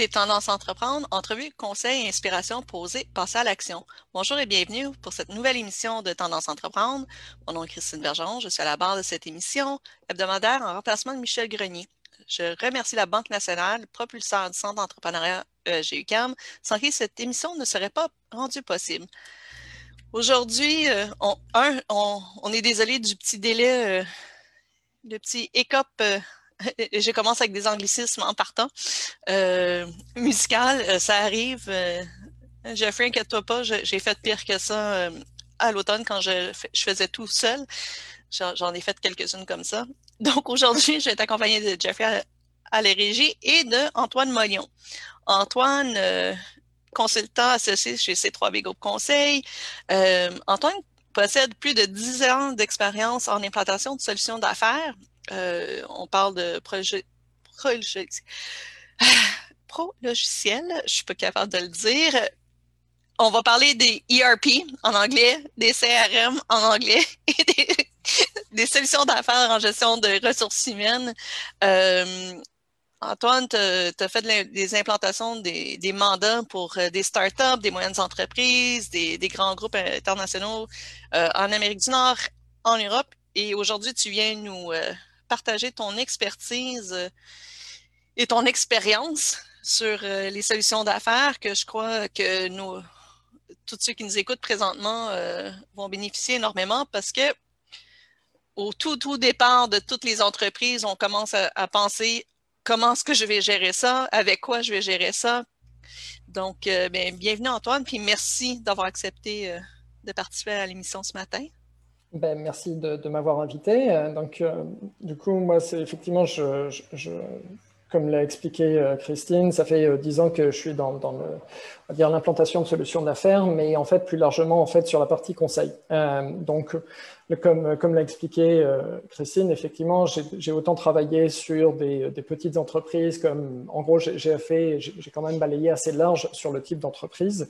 écoutez Tendance Entreprendre, entrevue, conseils et inspiration posée, passer à l'action. Bonjour et bienvenue pour cette nouvelle émission de Tendance Entreprendre. Mon nom est Christine Bergeron, je suis à la barre de cette émission hebdomadaire en remplacement de Michel Grenier. Je remercie la Banque nationale, propulseur du Centre d'entrepreneuriat GUCAM, sans qui cette émission ne serait pas rendue possible. Aujourd'hui, euh, on, on, est désolé du petit délai, euh, le petit écope je commence avec des anglicismes en partant. Euh, musical, euh, ça arrive. Euh, Jeffrey, inquiète-toi pas, j'ai fait pire que ça euh, à l'automne quand je, faisais tout seul. J'en ai fait quelques-unes comme ça. Donc aujourd'hui, je vais être accompagnée de Jeffrey à, à et de Antoine Mollion. Antoine, consultant associé chez C3B Group Conseil. Antoine possède plus de 10 ans d'expérience en implantation de solutions d'affaires euh, on parle de projet, projet pro logiciel, je suis pas capable de le dire. On va parler des ERP en anglais, des CRM en anglais et des, solutions d'affaires en gestion de ressources humaines. Euh, Antoine, tu as, fait des implantations des, mandats pour euh, des startups, des moyennes entreprises, des, grands groupes internationaux en Amérique du Nord, en Europe. Et aujourd'hui, tu viens nous, partager ton expertise euh, et ton expérience sur euh, les solutions d'affaires que je crois que nous, tous ceux qui nous écoutent présentement euh, vont bénéficier énormément parce que au tout, tout départ de toutes les entreprises, on commence à, penser comment est-ce que je vais gérer ça, avec quoi je vais gérer ça. Donc, bien, bienvenue Antoine, puis merci d'avoir accepté de participer à l'émission ce matin. Ben, merci de, m'avoir invité. Euh, donc, euh, du coup, moi, c'est effectivement, je, comme l'a expliqué euh, Christine, ça fait dix ans que je suis dans, dans le, dire l'implantation de solutions d'affaires, mais en fait plus largement en fait sur la partie conseil. Donc comme, comme l'a expliqué euh, Christine, effectivement, j'ai autant travaillé sur des, des, petites entreprises comme, en gros, j'ai quand même balayé assez large sur le type d'entreprise.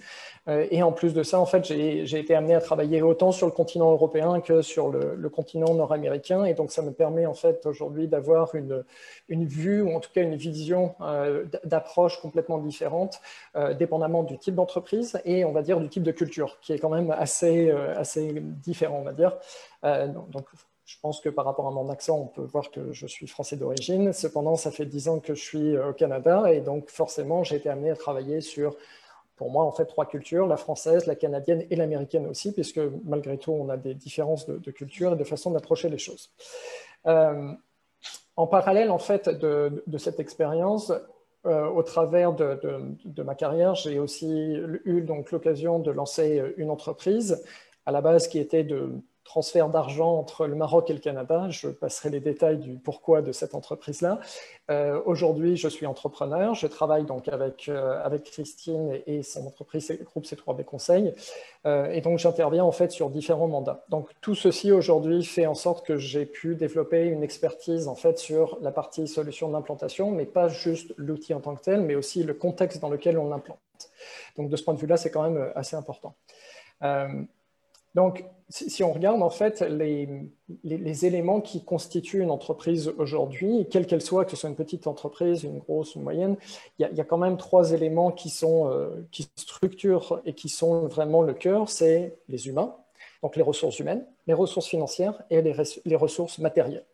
Euh, et en plus de ça, en fait, j'ai été amené à travailler autant sur le continent européen que sur le, continent nord-américain. Et donc, ça me permet en fait aujourd'hui d'avoir une, vue ou en tout cas une vision euh, d'approche complètement différente, euh, dépendamment du type d'entreprise et on va dire du type de culture, qui est quand même euh, assez différent, on va dire. Euh, donc, je pense que par rapport à mon accent, on peut voir que je suis français d'origine. Cependant, ça fait dix ans que je suis au Canada et donc forcément, j'ai été amené à travailler sur, pour moi, en fait, trois cultures, la française, la canadienne et l'américaine aussi, puisque malgré tout, on a des différences de, de culture et de façon d'approcher les choses. Euh, en parallèle, en fait, de, de cette expérience, euh, au travers de, ma carrière, j'ai aussi eu donc l'occasion de lancer une entreprise à la base qui était de transfert d'argent entre le Maroc et le Canada. Je passerai les détails du pourquoi de cette entreprise-là. Euh, aujourd'hui, je suis entrepreneur. Je travaille donc avec, euh, avec Christine et, son entreprise groupe C3B Conseil. Euh, et donc, j'interviens en fait sur différents mandats. Donc, tout ceci aujourd'hui fait en sorte que j'ai pu développer une expertise en fait sur la partie solution d'implantation, mais pas juste l'outil en tant que tel, mais aussi le contexte dans lequel on l'implante. Donc, de ce point de vue-là, c'est quand même assez important. Donc, si on regarde en fait les, éléments qui constituent une entreprise aujourd'hui, quelle qu'elle soit, que ce soit une petite entreprise, une grosse, une moyenne, il y a, quand même trois éléments qui, sont, euh, qui structurent et qui sont vraiment le cœur, c'est les humains, donc les ressources humaines, les ressources financières et les ressources matérielles.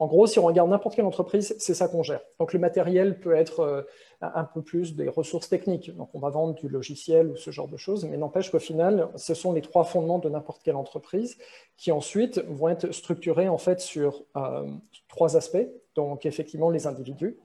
En gros, si on regarde n'importe quelle entreprise, c'est ça qu'on gère. Donc le matériel peut être euh, un peu plus des ressources techniques. Donc on va vendre du logiciel ou ce genre de choses, mais n'empêche qu'au final, ce sont les trois fondements de n'importe quelle entreprise qui ensuite vont être structurés en fait sur euh, trois aspects. Donc effectivement les individus,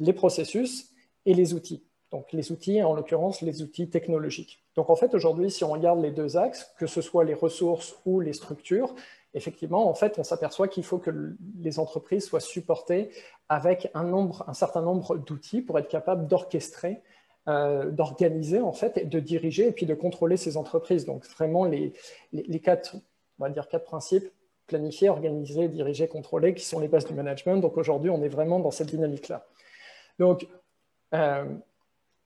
les processus et les outils. Donc les outils, en l'occurrence les outils technologiques. Donc en fait aujourd'hui, si on regarde les deux axes, que ce soit les ressources ou les structures, effectivement, en fait, on s'aperçoit qu'il faut que les entreprises soient supportées avec un, certain nombre d'outils pour être capables d'orchestrer, euh, d'organiser, en fait, de diriger et puis de contrôler ces entreprises. Donc, vraiment, les, les, quatre, on va dire quatre principes planifier, organiser, diriger, contrôler, qui sont les bases du management. Donc, aujourd'hui, on est vraiment dans cette dynamique-là. Donc, euh,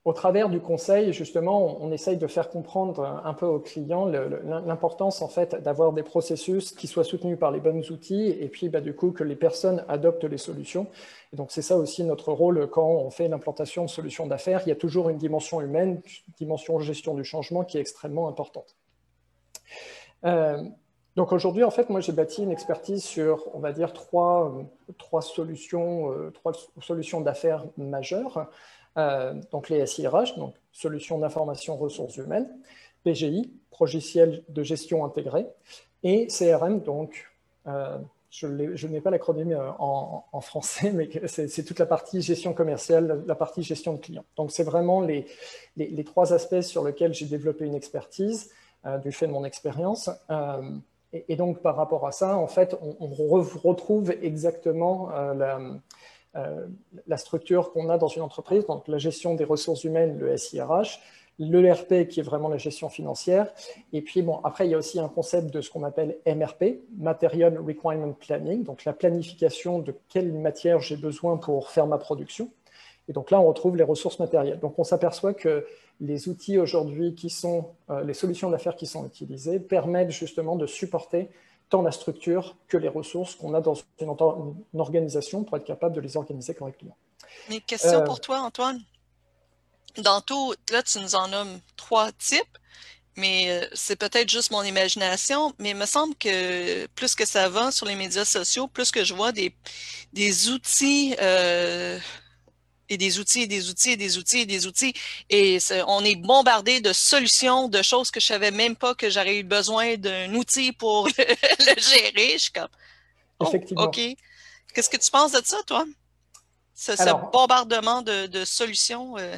au travers du conseil, justement, on, essaye de faire comprendre un peu aux clients l'importance en fait d'avoir des processus qui soient soutenus par les bons outils et puis bah, du coup que les personnes adoptent les solutions. Et donc c'est ça aussi notre rôle quand on fait l'implantation de solutions d'affaires. Il y a toujours une dimension humaine, dimension gestion du changement qui est extrêmement importante. Euh, donc aujourd'hui, en fait, moi j'ai bâti une expertise sur, on va dire, trois solutions, euh, trois solutions d'affaires majeures. Euh, donc les SIRH, donc Solutions d'information ressources humaines, PGI, Progiciel de gestion intégrée, et CRM, donc euh, je, n'ai pas l'acronyme euh, en, français, mais c'est toute la partie gestion commerciale, la partie gestion de clients. Donc c'est vraiment les, les, trois aspects sur lesquels j'ai développé une expertise du fait de mon expérience. Et, donc par rapport à ça, en fait, on, retrouve exactement la structure qu'on a dans une entreprise, donc la gestion des ressources humaines, le SIRH, l'ERP qui est vraiment la gestion financière. Et puis, bon, après, il y a aussi un concept de ce qu'on appelle MRP, Material Requirement Planning, donc la planification de quelle matière j'ai besoin pour faire ma production. Et donc là, on retrouve les ressources matérielles. Donc on s'aperçoit que les outils aujourd'hui qui sont, euh, les solutions d'affaires qui sont utilisées permettent justement de supporter tant la structure que les ressources qu'on a dans une, organisation pour être capable de les organiser correctement. Mais question pour euh, toi, Antoine. Dans tout, là, tu nous en nommes trois types, mais euh, c'est peut-être juste mon imagination, mais il me semble que plus que ça va sur les médias sociaux, plus que je vois des, des outils euh, et des outils et des outils et des outils et des outils. Et on est bombardé de solutions, de choses que je savais même pas que j'aurais eu besoin d'un outil pour le, gérer. Je suis comme, oh, Effectivement. OK. Qu'est-ce que tu penses de ça, toi? Ce, bombardement de, solutions. Euh?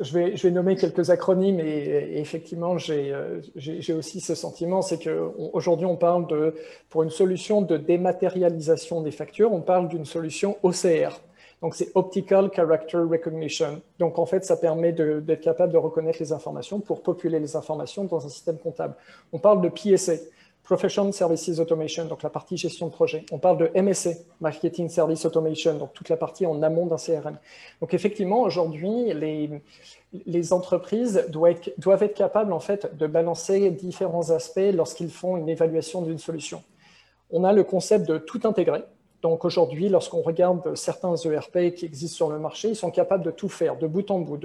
Je, vais, je vais nommer quelques acronymes et, effectivement, euh, j'ai aussi ce sentiment, c'est qu'aujourd'hui, on, on parle de, pour une solution de dématérialisation des factures, on parle d'une solution OCR. Donc, c'est Optical Character Recognition. Donc, en fait, ça permet d'être capable de reconnaître les informations pour populer les informations dans un système comptable. On parle de PSA, Professional Services Automation, donc la partie gestion de projet. On parle de MSA, Marketing Service Automation, donc toute la partie en amont d'un CRM. Donc, effectivement, aujourd'hui, les, entreprises doivent être, doivent être capables, en fait, de balancer différents aspects lorsqu'ils font une évaluation d'une solution. On a le concept de tout intégrer. Donc aujourd'hui, lorsqu'on regarde certains ERP qui existent sur le marché, ils sont capables de tout faire, de bout en bout,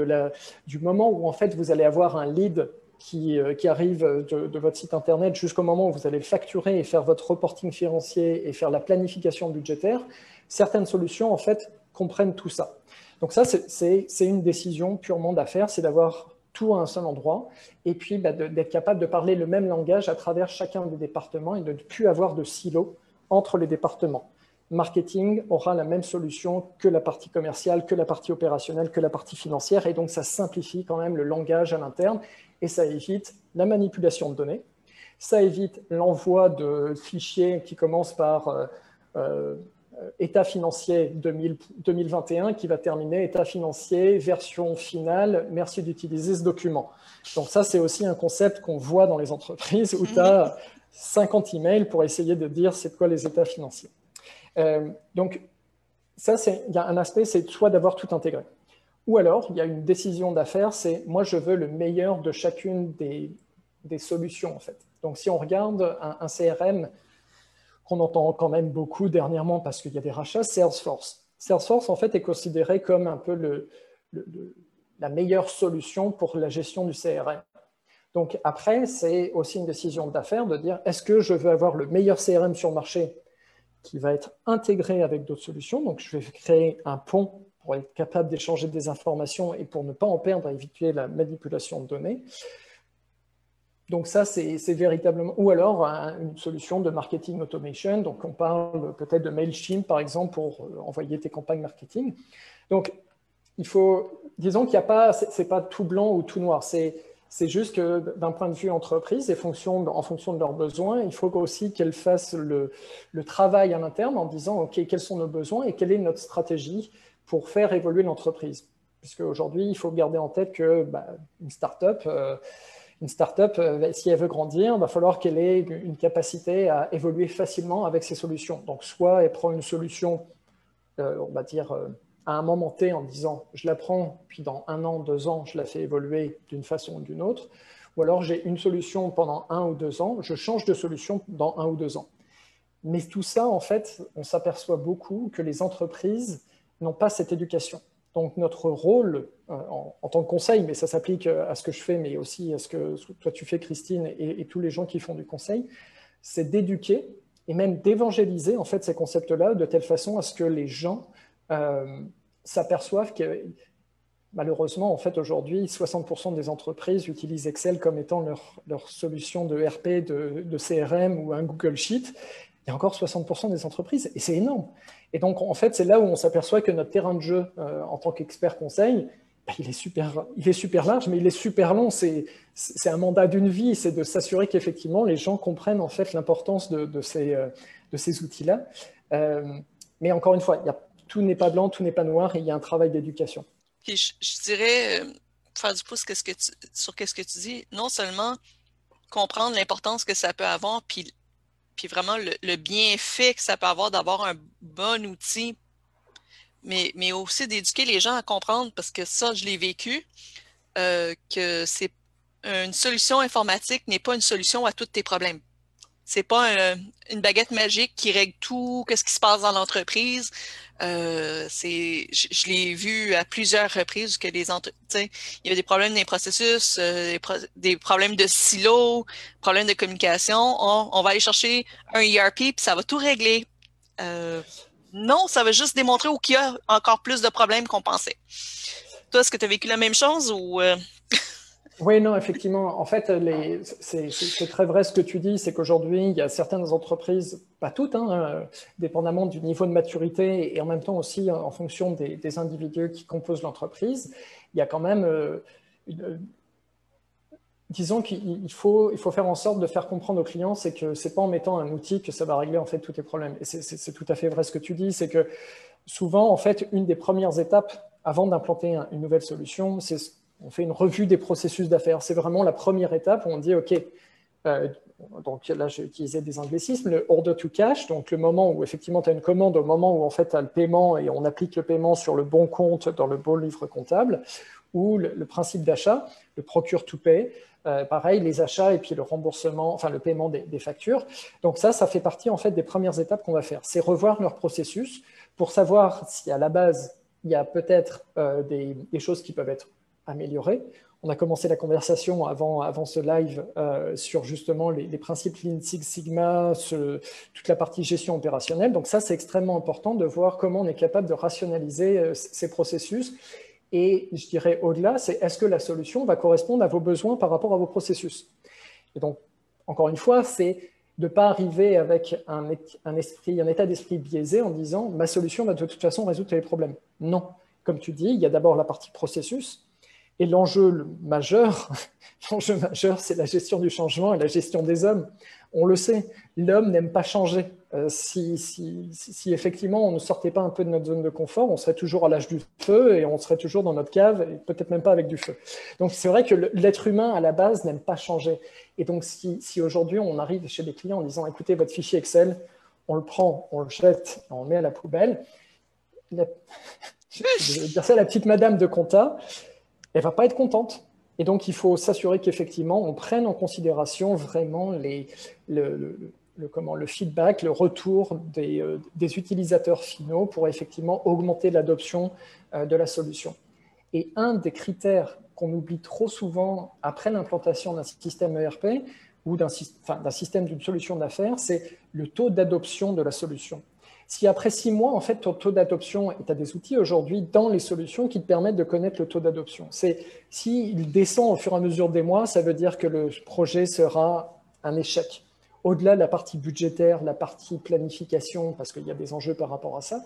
du moment où en fait vous allez avoir un lead qui, euh, arrive de, votre site internet jusqu'au moment où vous allez facturer et faire votre reporting financier et faire la planification budgétaire. Certaines solutions en fait comprennent tout ça. Donc ça, c'est une décision purement d'affaires, c'est d'avoir tout à un seul endroit, et puis bah, d'être capable de parler le même langage à travers chacun des départements et de ne plus avoir de silos entre les départements marketing aura la même solution que la partie commerciale, que la partie opérationnelle, que la partie financière. Et donc, ça simplifie quand même le langage à l'interne et ça évite la manipulation de données. Ça évite l'envoi de fichiers qui commencent par euh, euh, état financier 2021 qui va terminer état financier, version finale, merci d'utiliser ce document. Donc ça, c'est aussi un concept qu'on voit dans les entreprises où tu as 50 emails pour essayer de dire c'est quoi les états financiers. Euh, donc, ça, il y a un aspect, c'est soit d'avoir tout intégré. Ou alors, il y a une décision d'affaires, c'est moi, je veux le meilleur de chacune des, solutions, en fait. Donc, si on regarde un, CRM qu'on entend quand même beaucoup dernièrement parce qu'il y a des rachats, Salesforce. Salesforce, en fait, est considéré comme un peu le, la meilleure solution pour la gestion du CRM. Donc, après, c'est aussi une décision d'affaires de dire est-ce que je veux avoir le meilleur CRM sur le marché qui va être intégré avec d'autres solutions. Donc, je vais créer un pont pour être capable d'échanger des informations et pour ne pas en perdre, éviter la manipulation de données. Donc ça, c'est véritablement... Ou alors une solution de marketing automation. Donc on parle peut-être de MailChimp, par exemple, pour euh, envoyer tes campagnes marketing. Donc il faut... Disons qu'il n'y a pas... C'est pas tout blanc ou tout noir. C'est juste que d'un point de vue entreprise, et en fonction de leurs besoins, il faut aussi qu'elles fassent le, travail à l'interne en disant, OK, quels sont nos besoins et quelle est notre stratégie pour faire évoluer l'entreprise. Puisque aujourd'hui, il faut garder en tête que bah, une start-up... Euh, une startup, euh, si elle veut grandir, va falloir qu'elle ait une capacité à évoluer facilement avec ses solutions. Donc, soit elle prend une solution, euh, on va dire, à un moment T en disant je la prends, puis dans un an, deux ans, je la fais évoluer d'une façon ou d'une autre, ou alors j'ai une solution pendant un ou deux ans, je change de solution dans un ou deux ans. Mais tout ça, en fait, on s'aperçoit beaucoup que les entreprises n'ont pas cette éducation. Donc notre rôle euh, en, tant que conseil, mais ça s'applique à ce que je fais, mais aussi à ce que toi tu fais, Christine, et, tous les gens qui font du conseil, c'est d'éduquer et même d'évangéliser en fait ces concepts-là de telle façon à ce que les gens euh, s'aperçoivent que malheureusement, en fait, aujourd'hui, 60% des entreprises utilisent Excel comme étant leur, solution de RP, de, de, CRM ou un Google Sheet. Il y a encore 60% des entreprises, et c'est énorme. Et donc, en fait, c'est là où on s'aperçoit que notre terrain de jeu euh, en tant qu'expert conseil, bah, il, est super, il est super large, mais il est super long. C'est un mandat d'une vie, c'est de s'assurer qu'effectivement, les gens comprennent en fait l'importance de, de, ces, euh, de ces outils-là. Euh, mais encore une fois, il y a, tout n'est pas blanc, tout n'est pas noir, et il y a un travail d'éducation. Je, je, dirais, faire du pouce sur ce que tu dis, non seulement comprendre l'importance que ça peut avoir, puis puis vraiment le, bienfait que ça peut avoir d'avoir un bon outil, mais, mais aussi d'éduquer les gens à comprendre, parce que ça, je l'ai vécu, euh, que c'est une solution informatique n'est pas une solution à tous tes problèmes. C'est pas une baguette magique qui règle tout, qu'est-ce qui se passe dans l'entreprise. Euh, c'est, je, l'ai vu à plusieurs reprises que les il y avait des problèmes dans les processus, euh, des, problèmes de silo, problèmes de communication. On, va aller chercher un ERP puis ça va tout régler. Euh, non, ça va juste démontrer où il y a encore plus de problèmes qu'on pensait. Toi, est-ce que tu as vécu la même chose ou oui, non, effectivement. En fait, c'est très vrai ce que tu dis, c'est qu'aujourd'hui, il y a certaines entreprises, pas toutes, hein, euh, dépendamment du niveau de maturité et en même temps aussi en fonction des, individus qui composent l'entreprise, il y a quand même, euh, disons qu'il faut, il faut faire en sorte de faire comprendre aux clients, c'est que c'est pas en mettant un outil que ça va régler en fait tous les problèmes. Et c'est tout à fait vrai ce que tu dis, c'est que souvent, en fait, une des premières étapes avant d'implanter une nouvelle solution, c'est on fait une revue des processus d'affaires. C'est vraiment la première étape où on dit, OK, euh, donc là j'ai utilisé des anglicismes, le order to cash, donc le moment où effectivement tu as une commande, au moment où en fait tu as le paiement et on applique le paiement sur le bon compte dans le bon livre comptable, ou le, principe d'achat, le procure to pay, euh, pareil, les achats et puis le remboursement, enfin le paiement des, factures. Donc ça, ça fait partie en fait des premières étapes qu'on va faire. C'est revoir leur processus pour savoir si à la base il y a peut-être euh, des, choses qui peuvent être améliorer. On a commencé la conversation avant, avant ce live euh, sur justement les, principes Lean Six Sigma, toute la partie gestion opérationnelle. Donc ça, c'est extrêmement important de voir comment on est capable de rationaliser euh, ces processus. Et je dirais au-delà, c'est est-ce que la solution va correspondre à vos besoins par rapport à vos processus? Et donc, encore une fois, c'est de ne pas arriver avec un, un, esprit, un état d'esprit biaisé en disant ma solution va de toute façon résoudre les problèmes. Non. Comme tu dis, il y a d'abord la partie processus, et l'enjeu majeur, l'enjeu majeur, c'est la gestion du changement et la gestion des hommes. On le sait, l'homme n'aime pas changer. Euh, si, effectivement on ne sortait pas un peu de notre zone de confort, on serait toujours à l'âge du feu et on serait toujours dans notre cave et peut-être même pas avec du feu. Donc c'est vrai que l'être humain à la base n'aime pas changer. Et donc si, si aujourd'hui on arrive chez des clients en disant écoutez votre fichier Excel, on le prend, on le jette, on le met à la poubelle. je vais dire ça à la petite madame de compta elle va pas être contente. Et donc, il faut s'assurer qu'effectivement, on prenne en considération vraiment les, le, feedback, le retour des, euh, des, utilisateurs finaux pour effectivement augmenter l'adoption euh, de la solution. Et un des critères qu'on oublie trop souvent après l'implantation d'un système ERP ou d'un système d'une solution d'affaires, c'est le taux d'adoption de la solution. Si après six mois, en fait, ton taux d'adoption, tu as des outils aujourd'hui dans les solutions qui te permettent de connaître le taux d'adoption. C'est s'il descend au fur et à mesure des mois, ça veut dire que le projet sera un échec. Au-delà de la partie budgétaire, la partie planification, parce qu'il y a des enjeux par rapport à ça,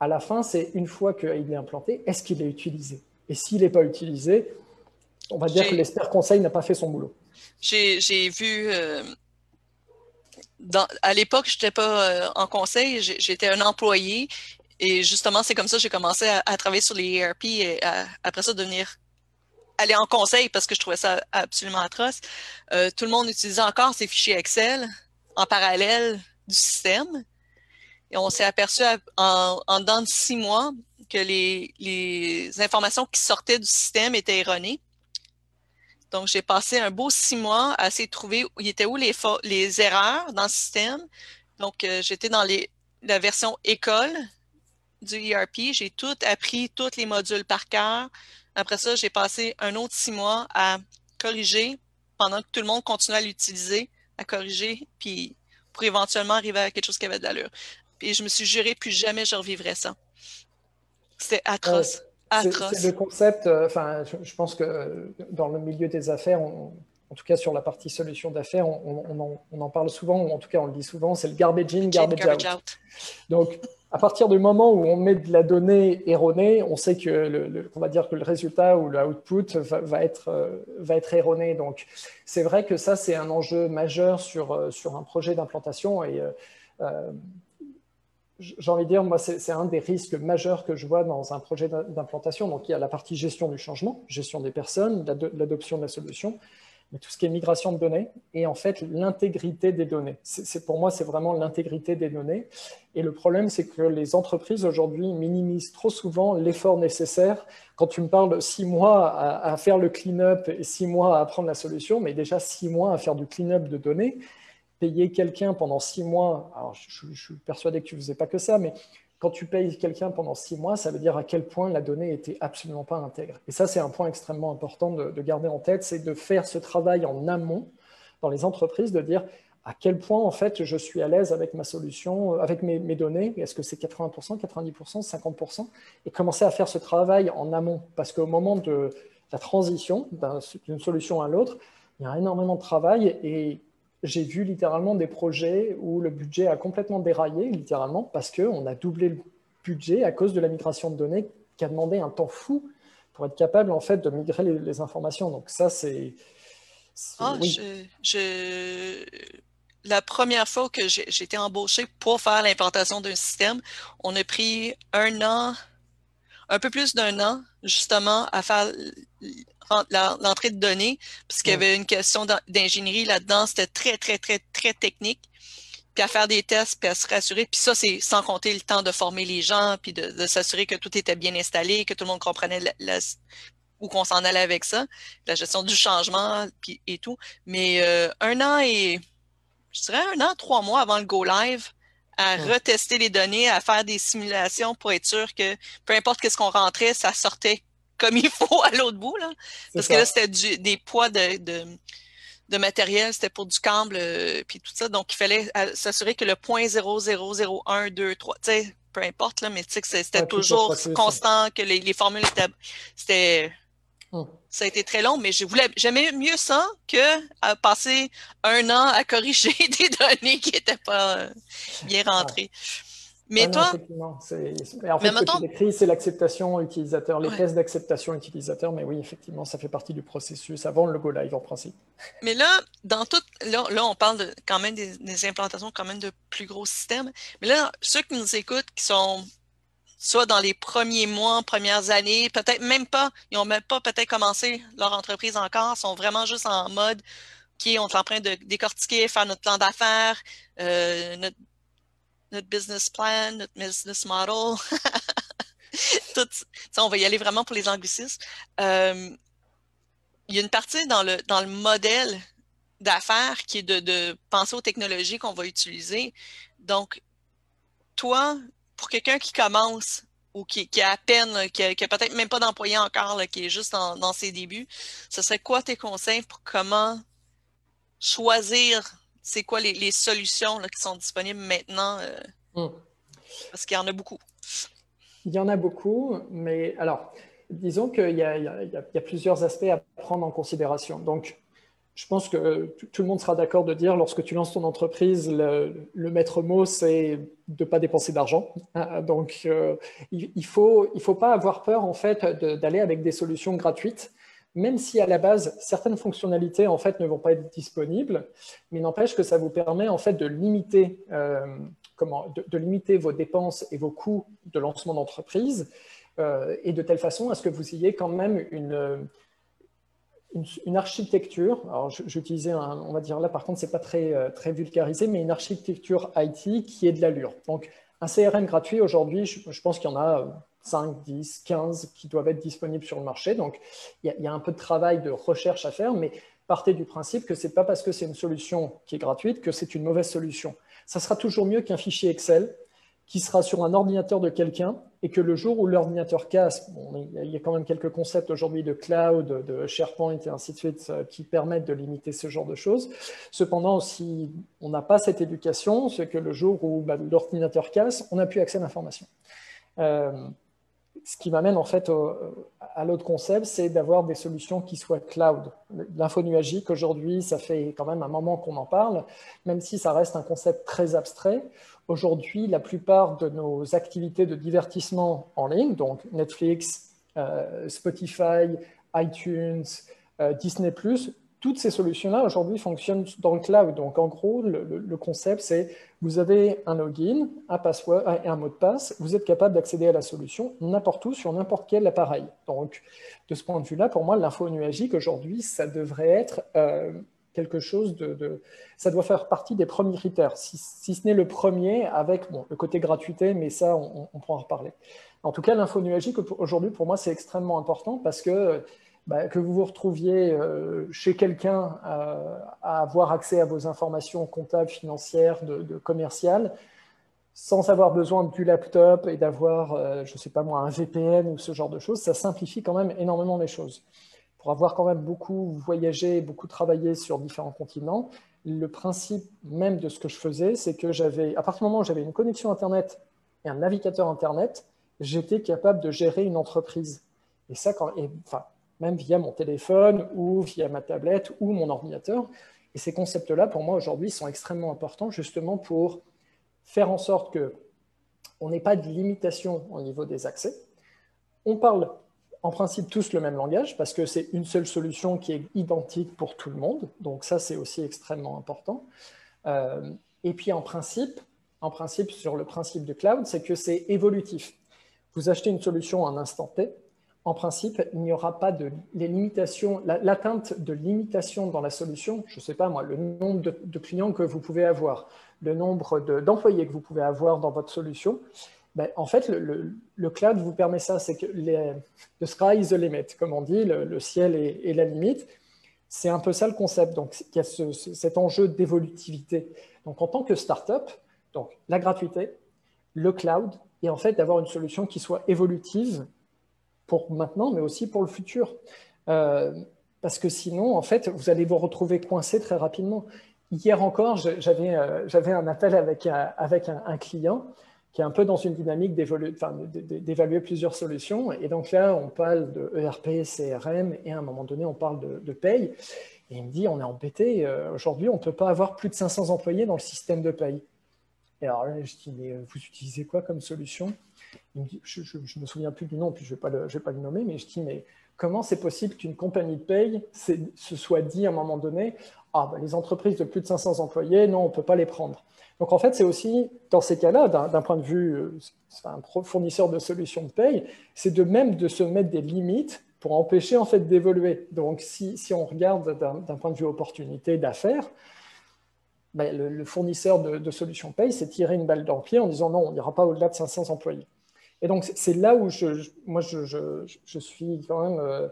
à la fin, c'est une fois qu'il est implanté, est-ce qu'il est utilisé? Et s'il n'est pas utilisé, on va dire que l'expert conseil n'a pas fait son boulot. J'ai vu, euh, à l'époque, je n'étais pas euh, en conseil, j'étais un employé. Et justement, c'est comme ça que j'ai commencé à, travailler sur les ERP et après ça, devenir aller en conseil parce que je trouvais ça absolument atroce. Euh, tout le monde utilisait encore ces fichiers Excel en parallèle du système. Et on s'est aperçu en, en dedans de six mois que les, les, informations qui sortaient du système étaient erronées. Donc, j'ai passé un beau six mois à essayer de trouver où étaient où les, les erreurs dans le système. Donc, euh, j'étais dans les, la version école du ERP. J'ai tout appris, tous les modules par cœur. Après ça, j'ai passé un autre six mois à corriger pendant que tout le monde continuait à l'utiliser, à corriger, puis pour éventuellement arriver à quelque chose qui avait de l'allure. Puis je me suis juré, plus jamais je revivrais ça. C'était atroce. C'est le concept, euh, enfin, je, pense que dans le milieu des affaires, en tout cas sur la partie solution d'affaires, on, en parle souvent, ou en tout cas on le dit souvent, c'est le garbage in, garbage, out. Donc, à partir du moment où on met de la donnée erronée, on sait que le, on va dire que le résultat ou le output va, être, euh, va être erroné. Donc, c'est vrai que ça, c'est un enjeu majeur sur, euh, sur un projet d'implantation et j'ai envie de dire, moi, c'est un des risques majeurs que je vois dans un projet d'implantation. Donc, il y a la partie gestion du changement, gestion des personnes, l'adoption de la solution, mais tout ce qui est migration de données et en fait l'intégrité des données. Pour moi, c'est vraiment l'intégrité des données. Et le problème, c'est que les entreprises aujourd'hui minimisent trop souvent l'effort nécessaire. Quand tu me parles six mois à, à faire le clean-up et six mois à apprendre la solution, mais déjà six mois à faire du clean-up de données, payer quelqu'un pendant six mois, alors je, suis persuadé que tu ne faisais pas que ça, mais quand tu payes quelqu'un pendant six mois, ça veut dire à quel point la donnée était absolument pas intègre. Et ça, c'est un point extrêmement important de, garder en tête, c'est de faire ce travail en amont dans les entreprises, de dire à quel point en fait je suis à l'aise avec ma solution, avec mes, mes données, est-ce que c'est 80%, 90%, 50%, et commencer à faire ce travail en amont, parce qu'au moment de la transition d'une solution à l'autre, il y a énormément de travail et j'ai vu littéralement des projets où le budget a complètement déraillé, littéralement, parce qu'on a doublé le budget à cause de la migration de données qui a demandé un temps fou pour être capable en fait de migrer les, informations. Donc ça, c'est... Ah, je, La première fois que j'ai été embauché pour faire l'implantation d'un système, on a pris un an, un peu plus d'un an, justement, à faire l'entrée de données, puisqu'il y avait une question d'ingénierie là-dedans. C'était très, très, très, très technique. Puis à faire des tests, puis à se rassurer. Puis ça, c'est sans compter le temps de former les gens, puis de, s'assurer que tout était bien installé, que tout le monde comprenait où qu'on s'en allait avec ça, la gestion du changement puis, et tout. Mais euh, un an et, je dirais un an, trois mois avant le go live, à retester les données, à faire des simulations pour être sûr que peu importe qu'est-ce qu'on rentrait, ça sortait comme il faut à l'autre bout. Là. Parce que là, c'était des poids de, de, matériel, c'était pour du câble, euh, puis tout ça. Donc, il fallait euh, s'assurer que le point 0,001, 2, 3, tu sais, peu importe, là, mais tu sais que c'était toujours constant, que les, formules étaient. C'était. Hum. Ça a été très long, mais je voulais j'aimais mieux ça que à passer un an à corriger des données qui n'étaient pas euh, bien rentrées. Mais toi. en fait, ce qui c'est l'acceptation utilisateur, les tests d'acceptation utilisateur. Mais oui, effectivement, ça fait partie du processus avant le go live en principe. Mais là, dans tout, là, on parle de, quand même des, implantations quand même de plus gros systèmes. Mais là, ceux qui nous écoutent, qui sont soit dans les premiers mois, premières années, peut-être même pas, ils n'ont même pas peut-être commencé leur entreprise encore, sont vraiment juste en mode, OK, on est en train de décortiquer, faire notre plan d'affaires, euh, notre notre business plan, notre business model. On va y aller vraiment pour les anglicismes. Euh, il y a une partie dans le, dans le modèle d'affaires qui est de, penser aux technologies qu'on va utiliser. Donc, toi, pour quelqu'un qui commence ou qui, qui a à peine, qui a, peut-être même pas d'employé encore, qui est juste dans, ses débuts, ce serait quoi tes conseils pour comment choisir c'est quoi les, solutions qui sont disponibles maintenant? Euh? Hmm. Parce qu'il y en a beaucoup. Il y en a beaucoup, mais alors, disons qu'il y, a plusieurs aspects à prendre en considération. Donc, je pense que tout le monde sera d'accord de dire, lorsque tu lances ton entreprise, le, maître mot, c'est de ne pas dépenser d'argent. Donc, euh, il ne faut, il faut pas avoir peur, en fait, d'aller avec des solutions gratuites, même si à la base, certaines fonctionnalités, en fait, ne vont pas être disponibles, mais n'empêche que ça vous permet, en fait, de limiter, euh, comment, de, limiter vos dépenses et vos coûts de lancement d'entreprise, euh, et de telle façon à ce que vous ayez quand même une une, architecture, alors j'utilisais un, on va dire là par contre c'est pas très, euh, très vulgarisé, mais une architecture IT qui est de l'allure. Donc un CRM gratuit aujourd'hui, je, pense qu'il y en a 5, 10, 15 qui doivent être disponibles sur le marché. Donc il y, a, un peu de travail de recherche à faire, mais partez du principe que c'est pas parce que c'est une solution qui est gratuite que c'est une mauvaise solution. Ça sera toujours mieux qu'un fichier Excel qui sera sur un ordinateur de quelqu'un et que le jour où l'ordinateur casse, il y a quand même quelques concepts aujourd'hui de cloud, de SharePoint et ainsi de suite euh, qui permettent de limiter ce genre de choses. Cependant, si on n'a pas cette éducation, c'est que le jour où bah, l'ordinateur casse, on n'a plus accès à l'information. Euh, ce qui m'amène en fait à l'autre concept, c'est d'avoir des solutions qui soient cloud. L'info nuagique, aujourd'hui, ça fait quand même un moment qu'on en parle, même si ça reste un concept très abstrait. Aujourd'hui, la plupart de nos activités de divertissement en ligne, donc Netflix, euh, Spotify, iTunes, euh, Disney ⁇ toutes ces solutions-là aujourd'hui fonctionnent dans le cloud. Donc en gros, le, concept, c'est vous avez un login, un un mot de passe, vous êtes capable d'accéder à la solution n'importe où sur n'importe quel appareil. Donc de ce point de vue-là, pour moi, l'info nuagique aujourd'hui, ça devrait être euh, quelque chose de, Ça doit faire partie des premiers critères, si, ce n'est le premier, avec le côté gratuité, mais ça, on, on pourra en reparler. En tout cas, l'info nuagique, aujourd'hui, pour moi, c'est extrêmement important parce que bah, que vous vous retrouviez euh, chez quelqu'un euh, à avoir accès à vos informations comptables, financières, de, commerciales, sans avoir besoin du laptop et d'avoir, euh, je ne sais pas moi, un VPN ou ce genre de choses, ça simplifie quand même énormément les choses. Pour avoir quand même beaucoup voyagé, beaucoup travaillé sur différents continents, le principe même de ce que je faisais, c'est que j'avais, à partir du moment où j'avais une connexion Internet et un navigateur Internet, j'étais capable de gérer une entreprise. Et ça, quand, enfin, même via mon téléphone ou via ma tablette ou mon ordinateur. Et ces concepts-là, pour moi, aujourd'hui, sont extrêmement importants justement pour faire en sorte que on n'ait pas de limitation au niveau des accès. On parle en principe tous le même langage parce que c'est une seule solution qui est identique pour tout le monde. Donc ça, c'est aussi extrêmement important. Euh, et puis en principe, en principe, sur le principe de cloud, c'est que c'est évolutif. Vous achetez une solution à un instant T, en principe, il n'y aura pas de les limitations, l'atteinte de limitations dans la solution, je ne sais pas moi, le nombre de, clients que vous pouvez avoir, le nombre d'employés que vous pouvez avoir dans votre solution. Ben, en fait, le, cloud vous permet ça, c'est que les, the sky is the limit, comme on dit, le, ciel est, la limite. C'est un peu ça le concept. Donc, il y a cet enjeu d'évolutivité. Donc, en tant que startup, donc la gratuité, le cloud, et en fait d'avoir une solution qui soit évolutive pour maintenant, mais aussi pour le futur. Euh, parce que sinon, en fait, vous allez vous retrouver coincé très rapidement. Hier encore, j'avais euh, un appel avec, avec un, client qui est un peu dans une dynamique d'évaluer plusieurs solutions. Et donc là, on parle de ERP, CRM, et à un moment donné, on parle de, de paye. Et il me dit, on est embêté, euh, aujourd'hui, on ne peut pas avoir plus de 500 employés dans le système de paye. Et alors là, je dis, mais vous utilisez quoi comme solution? Je ne me souviens plus du nom, puis je ne vais, vais, pas le nommer, mais je dis, mais comment c'est possible qu'une compagnie de paye se soit dit à un moment donné, ah, ben, les entreprises de plus de 500 employés, non, on ne peut pas les prendre. Donc en fait, c'est aussi, dans ces cas-là, d'un point de vue, euh, un fournisseur de solutions de paye, c'est de même de se mettre des limites pour empêcher en fait d'évoluer. Donc si, si, on regarde d'un point de vue opportunité d'affaires, ben, le, fournisseur de, de solutions paye s'est tiré une balle dans le pied en disant non, on n'ira pas au-delà de 500 employés. Et donc, c'est là où je, moi, je, suis quand même euh,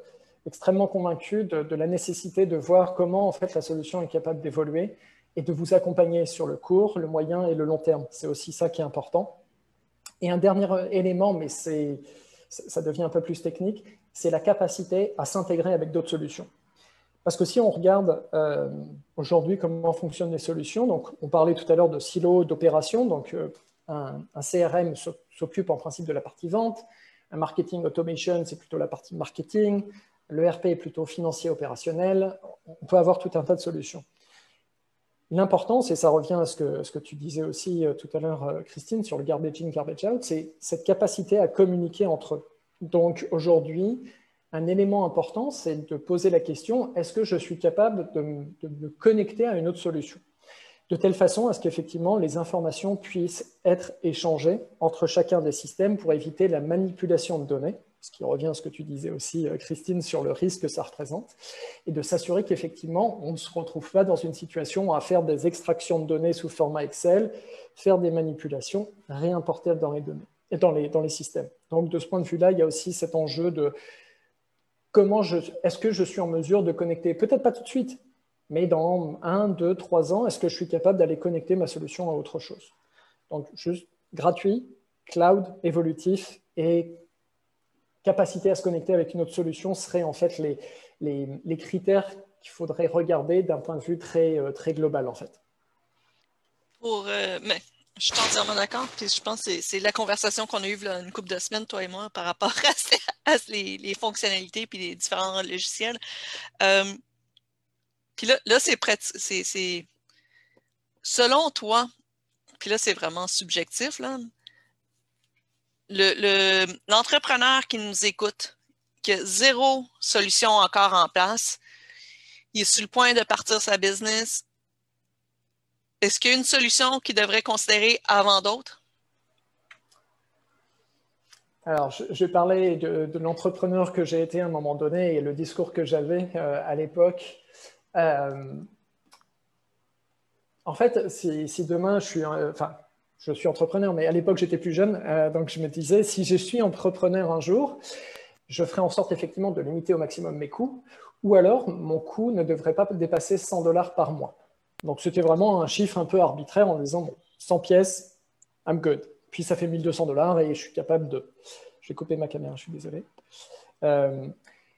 extrêmement convaincu de, la nécessité de voir comment en fait, la solution est capable d'évoluer et de vous accompagner sur le court, le moyen et le long terme. C'est aussi ça qui est important. Et un dernier élément, mais ça devient un peu plus technique, c'est la capacité à s'intégrer avec d'autres solutions. Parce que si on regarde euh, aujourd'hui comment fonctionnent les solutions, donc on parlait tout à l'heure de silos d'opération, donc euh, un, CRM s'occupe en principe de la partie vente, un marketing automation, c'est plutôt la partie marketing, le RP est plutôt financier opérationnel, on peut avoir tout un tas de solutions. L'importance, et ça revient à ce que, tu disais aussi euh, tout à l'heure, euh, Christine, sur le garbage in, garbage out, c'est cette capacité à communiquer entre eux. Donc aujourd'hui, un élément important, c'est de poser la question, est-ce que je suis capable de, me connecter à une autre solution? De telle façon à ce qu'effectivement les informations puissent être échangées entre chacun des systèmes pour éviter la manipulation de données, ce qui revient à ce que tu disais aussi, euh, Christine, sur le risque que ça représente, et de s'assurer qu'effectivement, on ne se retrouve pas dans une situation à faire des extractions de données sous format Excel, faire des manipulations, réimporter dans les données et dans les, systèmes. Donc, de ce point de vue-là, il y a aussi cet enjeu de comment est-ce que je suis en mesure de connecter, peut-être pas tout de suite, mais dans un, deux, trois ans, est-ce que je suis capable d'aller connecter ma solution à autre chose? Donc, juste gratuit, cloud, évolutif et capacité à se connecter avec une autre solution seraient en fait les, les, critères qu'il faudrait regarder d'un point de vue très, euh, très global en fait. Pour, euh, mais je suis entièrement d'accord. Puis je pense que c'est la conversation qu'on a eue une couple de semaines, toi et moi, par rapport à, les, fonctionnalités puis les différents logiciels. Euh, puis là, là c'est c'est selon toi, puis là, c'est vraiment subjectif, là. L'entrepreneur le, qui nous écoute, qui a zéro solution encore en place, il est sur le point de partir sa business, est-ce qu'il y a une solution qu'il devrait considérer avant d'autres? Alors, je, vais parler de, l'entrepreneur que j'ai été à un moment donné et le discours que j'avais euh, à l'époque. Euh, en fait, si, demain je suis, enfin, je suis entrepreneur, mais à l'époque j'étais plus jeune, euh, donc je me disais, si je suis entrepreneur un jour, je ferai en sorte effectivement de limiter au maximum mes coûts, ou alors mon coût ne devrait pas dépasser 100 dollars par mois. Donc c'était vraiment un chiffre un peu arbitraire en disant 100 pièces, I'm good. Puis ça fait 1200 dollars et je suis capable de. Je vais couper ma caméra, je suis désolé. Euh,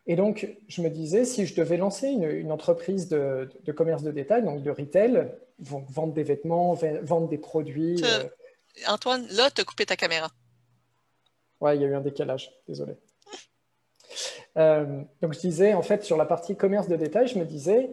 et donc je me disais, si je devais lancer une, entreprise de, commerce de détail, donc de retail, vendre des vêtements, vendre des produits. Euh, Antoine, là, tu as coupé ta caméra. Ouais, il y a eu un décalage, désolé. Euh, donc je disais, en fait, sur la partie commerce de détail, je me disais,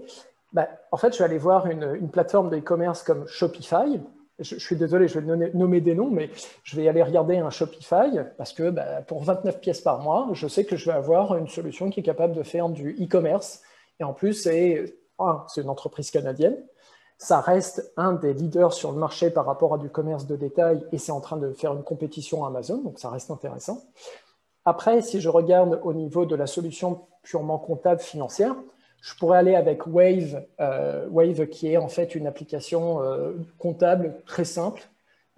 bah, en fait, je vais aller voir une, plateforme de e-commerce comme Shopify. Je, suis désolé, je vais nommer, des noms, mais je vais aller regarder un Shopify parce que bah, pour 29 pièces par mois, je sais que je vais avoir une solution qui est capable de faire du e-commerce. Et en plus, c'est une entreprise canadienne. Ça reste un des leaders sur le marché par rapport à du commerce de détail et c'est en train de faire une compétition à Amazon, donc ça reste intéressant. Après, si je regarde au niveau de la solution purement comptable financière, je pourrais aller avec Wave, euh, Wave qui est en fait une application euh, comptable très simple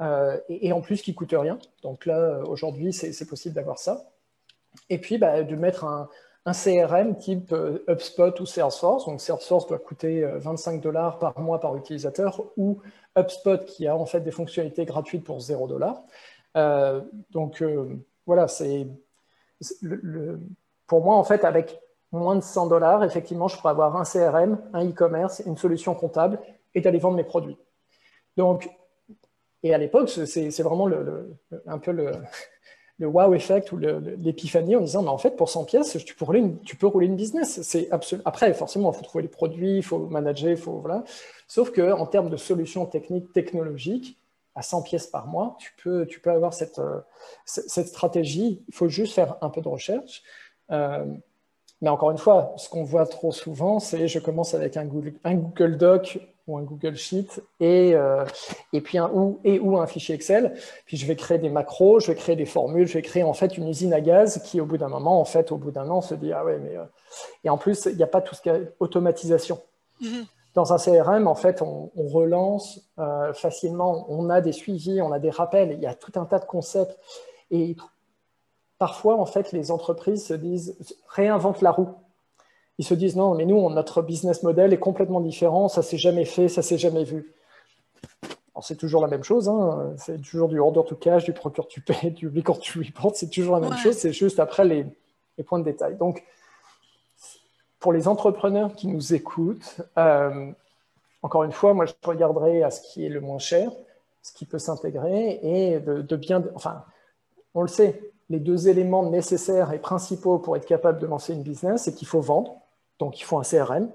euh, et, en plus qui coûte rien. Donc là, aujourd'hui, c'est possible d'avoir ça. Et puis, bah, de mettre un, CRM type HubSpot ou Salesforce. Donc Salesforce doit coûter 25 dollars par mois par utilisateur ou HubSpot qui a en fait des fonctionnalités gratuites pour 0 dollars. donc voilà, c'est pour moi en fait avec moins de 100 dollars, effectivement, je pourrais avoir un CRM, un e-commerce, une solution comptable et d'aller vendre mes produits. Donc, et à l'époque, c'est vraiment le, un peu le, wow effect ou l'épiphanie en disant, mais en fait, pour 100 pièces, tu peux rouler une, tu peux rouler une business. C'est Après, forcément, il faut trouver les produits, il faut manager, il faut voilà. Sauf que en termes de solutions techniques, technologiques, à 100 pièces par mois, tu peux, tu peux avoir cette, euh, cette stratégie. Il faut juste faire un peu de recherche. Euh, mais encore une fois, ce qu'on voit trop souvent, c'est je commence avec un Google, un Google Doc ou un Google Sheet et, euh, et puis un ou et ou un fichier Excel. Puis je vais créer des macros, je vais créer des formules, je vais créer en fait une usine à gaz qui, au bout d'un moment, en fait, au bout d'un an, se dit ah ouais, mais euh, et en plus, il n'y a pas tout ce qui est automatisation. Mm-hmm. Dans un CRM, en fait, on, relance euh, facilement, on a des suivis, on a des rappels, il y a tout un tas de concepts. Et parfois, en fait, les entreprises se disent, réinventent la roue. Ils se disent, non, mais nous, notre business model est complètement différent, ça s'est jamais fait, ça s'est jamais vu. C'est toujours la même chose, hein. c'est toujours du order to cash, du procure to pay, du record to report, c'est toujours la même chose, c'est juste après les, points de détail. Donc, pour les entrepreneurs qui nous écoutent, euh, encore une fois, moi, je regarderai à ce qui est le moins cher. ce qui peut s'intégrer et de, bien, enfin, on le sait, les deux éléments nécessaires et principaux pour être capable de lancer une business, c'est qu'il faut vendre, donc il faut un CRM,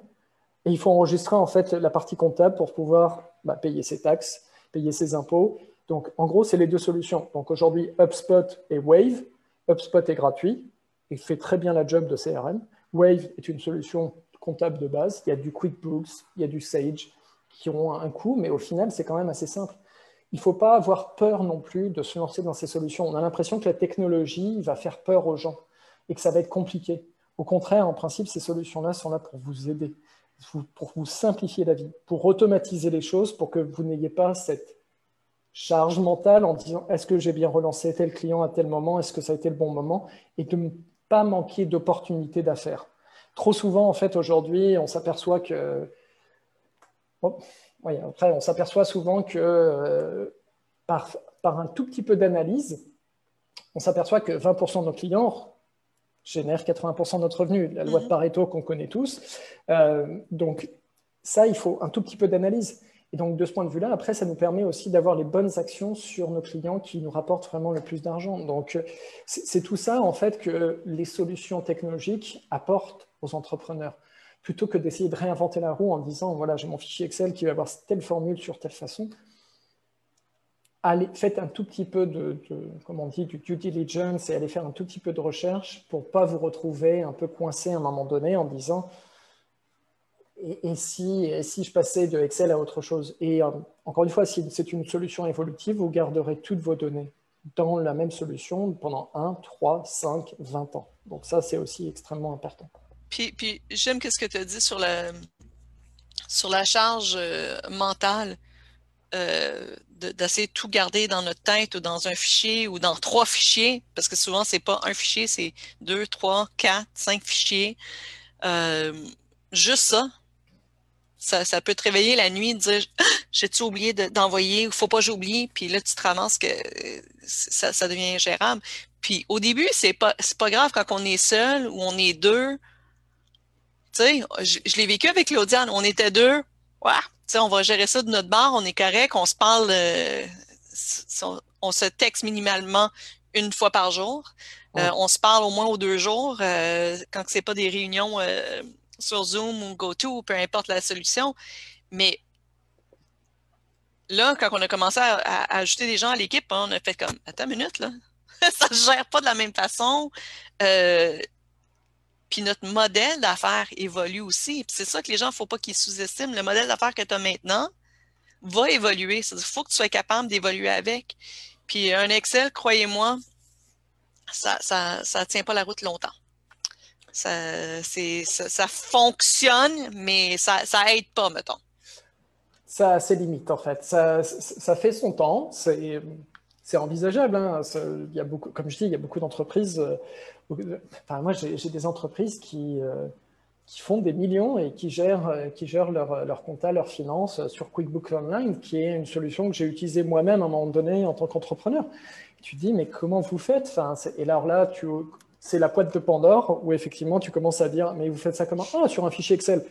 et il faut enregistrer en fait la partie comptable pour pouvoir bah, payer ses taxes, payer ses impôts. Donc en gros, c'est les deux solutions. Donc aujourd'hui, HubSpot et Wave. HubSpot est gratuit, il fait très bien la job de CRM. Wave est une solution comptable de base. Il y a du QuickBooks, il y a du Sage qui ont un coût, mais au final, c'est quand même assez simple il ne faut pas avoir peur non plus de se lancer dans ces solutions. On a l'impression que la technologie va faire peur aux gens et que ça va être compliqué. Au contraire, en principe, ces solutions-là sont là pour vous aider, pour vous simplifier la vie, pour automatiser les choses, pour que vous n'ayez pas cette charge mentale en disant est-ce que j'ai bien relancé tel client à tel moment, est-ce que ça a été le bon moment, et de ne pas manquer d'opportunités d'affaires. Trop souvent, en fait, aujourd'hui, on s'aperçoit que après, on s'aperçoit souvent que euh, par, un tout petit peu d'analyse, on s'aperçoit que 20% de nos clients génèrent 80% de notre revenu, la loi de mhm. Pareto qu'on connaît tous. Euh, donc ça, il faut un tout petit peu d'analyse. Et donc de ce point de vue-là, après, ça nous permet aussi d'avoir les bonnes actions sur nos clients qui nous rapportent vraiment le plus d'argent. Donc c'est tout ça, en fait, que les solutions technologiques apportent aux entrepreneurs plutôt que d'essayer de réinventer la roue en disant, voilà, j'ai mon fichier Excel qui va avoir telle formule sur telle façon. Allez, faites un tout petit peu de, comment on dit, du due diligence et allez faire un tout petit peu de recherche pour ne pas vous retrouver un peu coincé à un moment donné en disant, et, si, si je passais de Excel à autre chose? Et euh, encore une fois, si c'est une solution évolutive, vous garderez toutes vos données dans la même solution pendant 1, 3, 5, 20 ans. Donc ça, c'est aussi extrêmement important. Puis, j'aime ce que tu as dit sur la, sur la charge euh, mentale euh, d'essayer de, tout garder dans notre tête ou dans un fichier ou dans trois fichiers, parce que souvent, c'est pas un fichier, c'est deux, trois, quatre, cinq fichiers. Euh, juste ça, ça, peut te réveiller la nuit et dire ah, j'ai-tu oublié d'envoyer ou faut pas j'oublie, puis là, tu te ramasses que ça, ça devient gérable. Puis au début, c'est pas, pas grave quand on est seul ou on est deux je, l'ai vécu avec Claudiane. On était deux. Ouais, on va gérer ça de notre bar, on est correct, on se parle, euh, on, se texte minimalement une fois par jour. Euh, on se parle au moins aux deux jours euh, quand ce n'est pas des réunions sur Zoom ou GoTo, peu importe la solution. Mais là, quand on a commencé à, ajouter des gens à l'équipe, on a fait comme Attends une minute, là. ça ne se gère pas de la même façon. Puis notre modèle d'affaires évolue aussi. c'est ça que les gens, il ne faut pas qu'ils sous-estiment. Le modèle d'affaires que tu as maintenant va évoluer. Il faut que tu sois capable d'évoluer avec. Puis un Excel, croyez-moi, ça ne ça, tient pas la route longtemps. Ça, ça, fonctionne, mais ça n'aide pas, mettons. Ça a ses limites, en fait. Ça, ça fait son temps. C'est envisageable. Hein. Y a beaucoup, comme je dis, il y a beaucoup d'entreprises euh, Enfin, moi, j'ai des entreprises qui, euh, qui font des millions et qui gèrent, euh, qui gèrent leur, leur compta, leurs finances sur QuickBooks Online, qui est une solution que j'ai utilisée moi-même à un moment donné en tant qu'entrepreneur. Tu dis, mais comment vous faites? Enfin, Et alors là, c'est la boîte de Pandore où effectivement tu commences à dire, mais vous faites ça comment? Ah, sur un fichier Excel.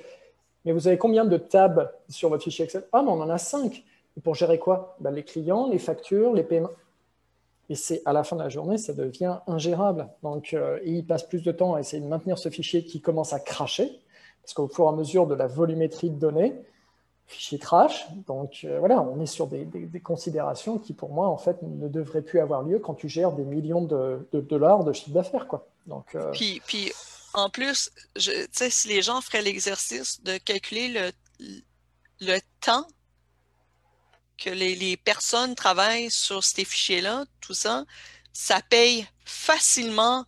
Mais vous avez combien de tabs sur votre fichier Excel? Ah, mais on en a cinq. Et pour gérer quoi? Ben, Les clients, les factures, les paiements. Et c'est à la fin de la journée, ça devient ingérable. Donc, euh, il passe plus de temps à essayer de maintenir ce fichier qui commence à cracher, parce qu'au fur et à mesure de la volumétrie de données, fichier crache. Donc euh, voilà, on est sur des, considérations qui, pour moi, en fait, ne devraient plus avoir lieu quand tu gères des millions de, dollars de chiffre d'affaires. Quoi. Euh, puis, puis, en plus, je, si les gens feraient l'exercice de calculer le, le temps que les, personnes travaillent sur ces fichiers-là, tout ça, ça paye facilement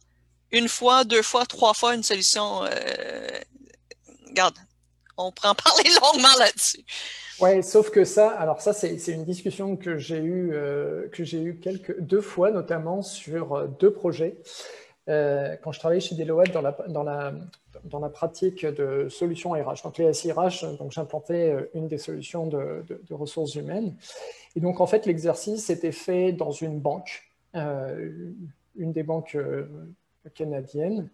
une fois, deux fois, trois fois une solution. Euh, regarde, on prend parler longuement là-dessus. Oui, sauf que ça, alors ça, c'est une discussion que j'ai eue, eu quelques, deux fois, notamment sur euh, deux projets. Euh, quand je travaillais chez Deloitte dans dans la, dans la pratique de solutions RH. Donc les SIRH, donc j'implantais euh, une des solutions de, ressources humaines. Et donc en fait l'exercice était fait dans une banque, euh, une des banques canadiennes.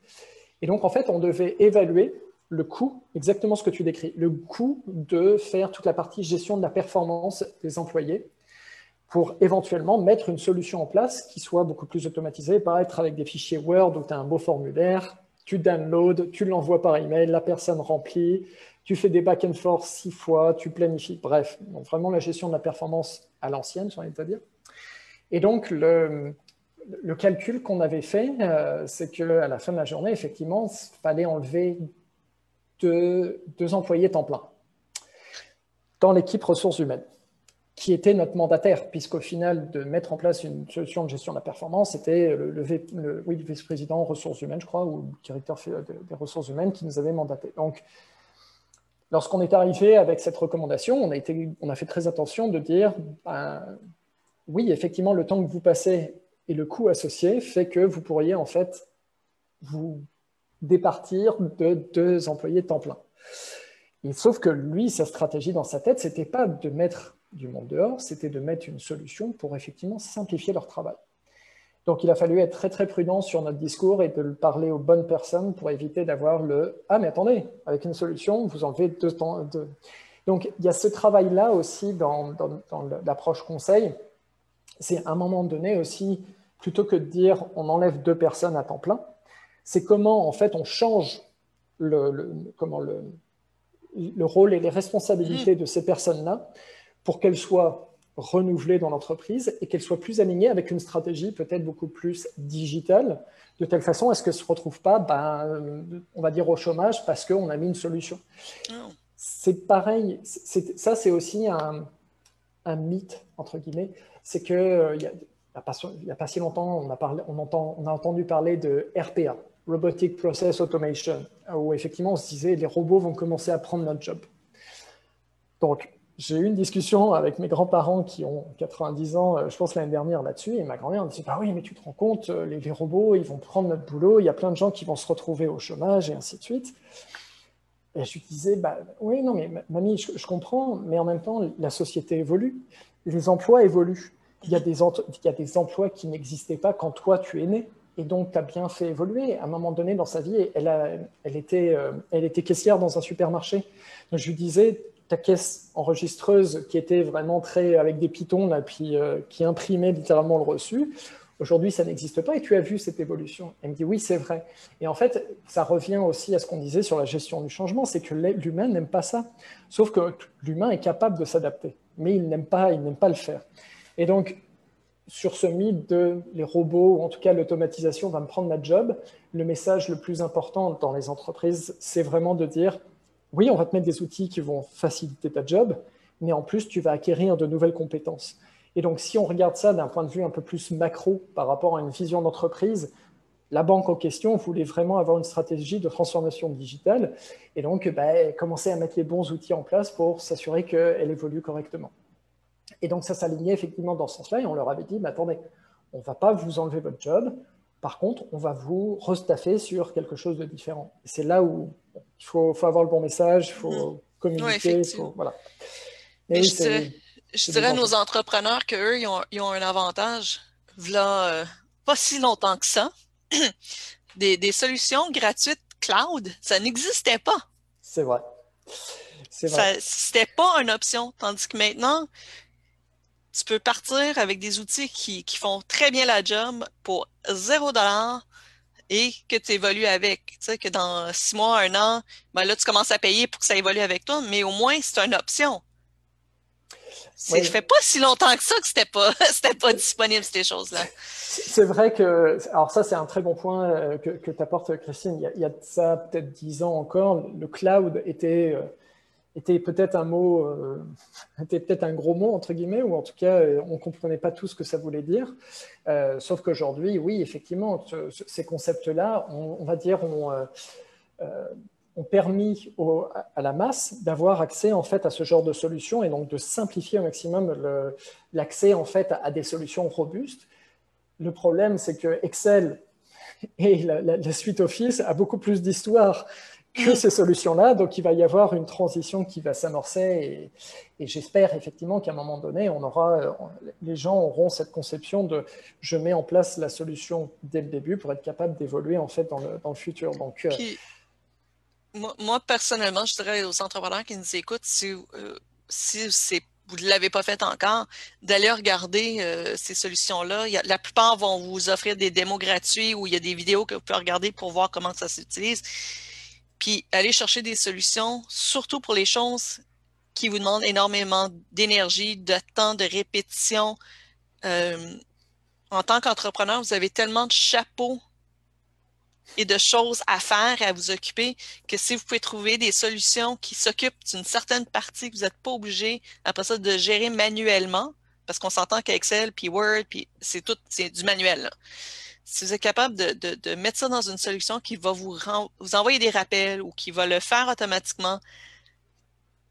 Et donc en fait on devait évaluer le coût, exactement ce que tu décris, le coût de faire toute la partie gestion de la performance des employés pour éventuellement mettre une solution en place qui soit beaucoup plus automatisée, pas être avec des fichiers Word où tu as un beau formulaire, tu downloads, tu l'envoies par email, la personne remplit, tu fais des back and forth six fois, tu planifies, bref, donc vraiment la gestion de la performance à l'ancienne, j'ai envie de dire. Et donc, le, le calcul qu'on avait fait, euh, c'est qu'à la fin de la journée, effectivement, il fallait enlever deux, deux employés temps plein dans l'équipe ressources humaines, qui était notre mandataire, puisqu'au final, de mettre en place une solution de gestion de la performance, c'était le, vice-président ressources humaines, je crois, ou le directeur des ressources humaines qui nous avait mandaté. Donc, lorsqu'on est arrivé avec cette recommandation, on a, été, on a fait très attention de dire, ben, oui, effectivement, le temps que vous passez et le coût associé fait que vous pourriez en fait vous départir de deux employés temps plein. sauf que lui, sa stratégie dans sa tête, c'était pas de mettre du monde dehors, c'était de mettre une solution pour effectivement simplifier leur travail. Donc il a fallu être très très prudent sur notre discours et de le parler aux bonnes personnes pour éviter d'avoir le ah mais attendez avec une solution vous enlevez deux temps de... donc il y a ce travail là aussi dans, dans, dans l'approche conseil c'est à un moment donné aussi plutôt que de dire on enlève deux personnes à temps plein, c'est comment en fait on change le, comment le, le, rôle et les responsabilités mm. de ces personnes-là pour qu'elles soient renouvelées dans l'entreprise et qu'elles soient plus alignées avec une stratégie peut-être beaucoup plus digitale, de telle façon à ce qu'elles ne se retrouvent pas, ben, on va dire, au chômage parce qu'on a mis une solution. Oh. C'est pareil, ça c'est aussi un, un, mythe, entre guillemets, c'est qu'il euh, y a il n'y a, pas si longtemps, on a, parlé, on, entend, on a entendu parler de RPA, Robotic Process Automation, où effectivement on se disait les robots vont commencer à prendre notre job. Donc, j'ai eu une discussion avec mes grands-parents qui ont 90 ans, euh, je pense l'année dernière là-dessus, et ma grand-mère me dit bah oui, mais tu te rends compte, euh, les, robots, ils vont prendre notre boulot, il y a plein de gens qui vont se retrouver au chômage, et ainsi de suite. Et je lui disais bah oui, non, mais mamie, je comprends, mais en même temps, la société évolue, les emplois évoluent il y, a des emplois qui n'existaient pas quand toi tu es né. Et donc, tu as bien fait évoluer. À un moment donné dans sa vie, elle, était, euh, elle était caissière dans un supermarché. Donc, je lui disais, ta caisse enregistreuse qui était vraiment très avec des pitons, euh, qui imprimait littéralement le reçu, aujourd'hui, ça n'existe pas et tu as vu cette évolution. Elle me dit, oui, c'est vrai. Et en fait, ça revient aussi à ce qu'on disait sur la gestion du changement, c'est que l'humain n'aime pas ça. Sauf que l'humain est capable de s'adapter, mais il n'aime pas, il n'aime pas le faire. Et donc, sur ce mythe de les robots, ou en tout cas l'automatisation va me prendre ma job, le message le plus important dans les entreprises, c'est vraiment de dire, oui, on va te mettre des outils qui vont faciliter ta job, mais en plus, tu vas acquérir de nouvelles compétences. Et donc, si on regarde ça d'un point de vue un peu plus macro par rapport à une vision d'entreprise, la banque en question voulait vraiment avoir une stratégie de transformation digitale et donc bah, commencer à mettre les bons outils en place pour s'assurer qu'elle évolue correctement. Et donc, ça s'alignait effectivement dans ce sens-là. Et on leur avait dit, mais attendez, on ne va pas vous enlever votre job. Par contre, on va vous restaffer sur quelque chose de différent. C'est là où il faut, faut, avoir le bon message, il faut mm. communiquer. voilà. Mais je, dirais, à nos entrepreneurs qu'eux, ils ont, ils ont un avantage. Là, euh, pas si longtemps que ça. des, des solutions gratuites cloud, ça n'existait pas. C'est vrai. C'était pas une option. Tandis que maintenant, tu peux partir avec des outils qui, font très bien la job pour zéro dollar et que tu évolues avec. Tu sais, que dans six mois, un an, ben là, tu commences à payer pour que ça évolue avec toi, mais au moins, c'est une option. Ça fait pas si longtemps que ça que c'était pas, pas disponible, ces choses-là. C'est vrai que, alors ça, c'est un très bon point euh, que, que tu apportes, Christine. Il y, a, il y a ça peut-être dix ans encore, le cloud était euh, était peut-être un mot, euh, était peut-être un gros mot entre guillemets, ou en tout cas euh, on comprenait pas tout ce que ça voulait dire. Euh, sauf qu'aujourd'hui, oui, effectivement, ces concepts-là, on, va dire, ont, ont permis à la masse d'avoir accès en fait à ce genre de solutions et donc de simplifier au maximum l'accès en fait à, des solutions robustes. Le problème, c'est que Excel et la, la suite Office a beaucoup plus d'histoire que ces solutions-là. Donc, il va y avoir une transition qui va s'amorcer et, j'espère effectivement qu'à un moment donné, on aura, les gens auront cette conception de je mets en place la solution dès le début pour être capable d'évoluer en fait dans le, futur. Donc, euh, moi, personnellement, je dirais aux entrepreneurs qui nous écoutent, si, euh, si vous ne l'avez pas fait encore, d'aller regarder euh, ces solutions-là. La plupart vont vous offrir des démos gratuits où il y a des vidéos que vous pouvez regarder pour voir comment ça s'utilise. Puis aller chercher des solutions, surtout pour les choses qui vous demandent énormément d'énergie, de temps, de répétition. Euh, en tant qu'entrepreneur, vous avez tellement de chapeaux et de choses à faire, à vous occuper, que si vous pouvez trouver des solutions qui s'occupent d'une certaine partie vous n'êtes pas obligé, après ça, de gérer manuellement, parce qu'on s'entend qu'Excel, puis Word, puis c'est tout, c'est du manuel. Si vous êtes capable de, mettre ça dans une solution qui va vous, envoyer des rappels ou qui va le faire automatiquement,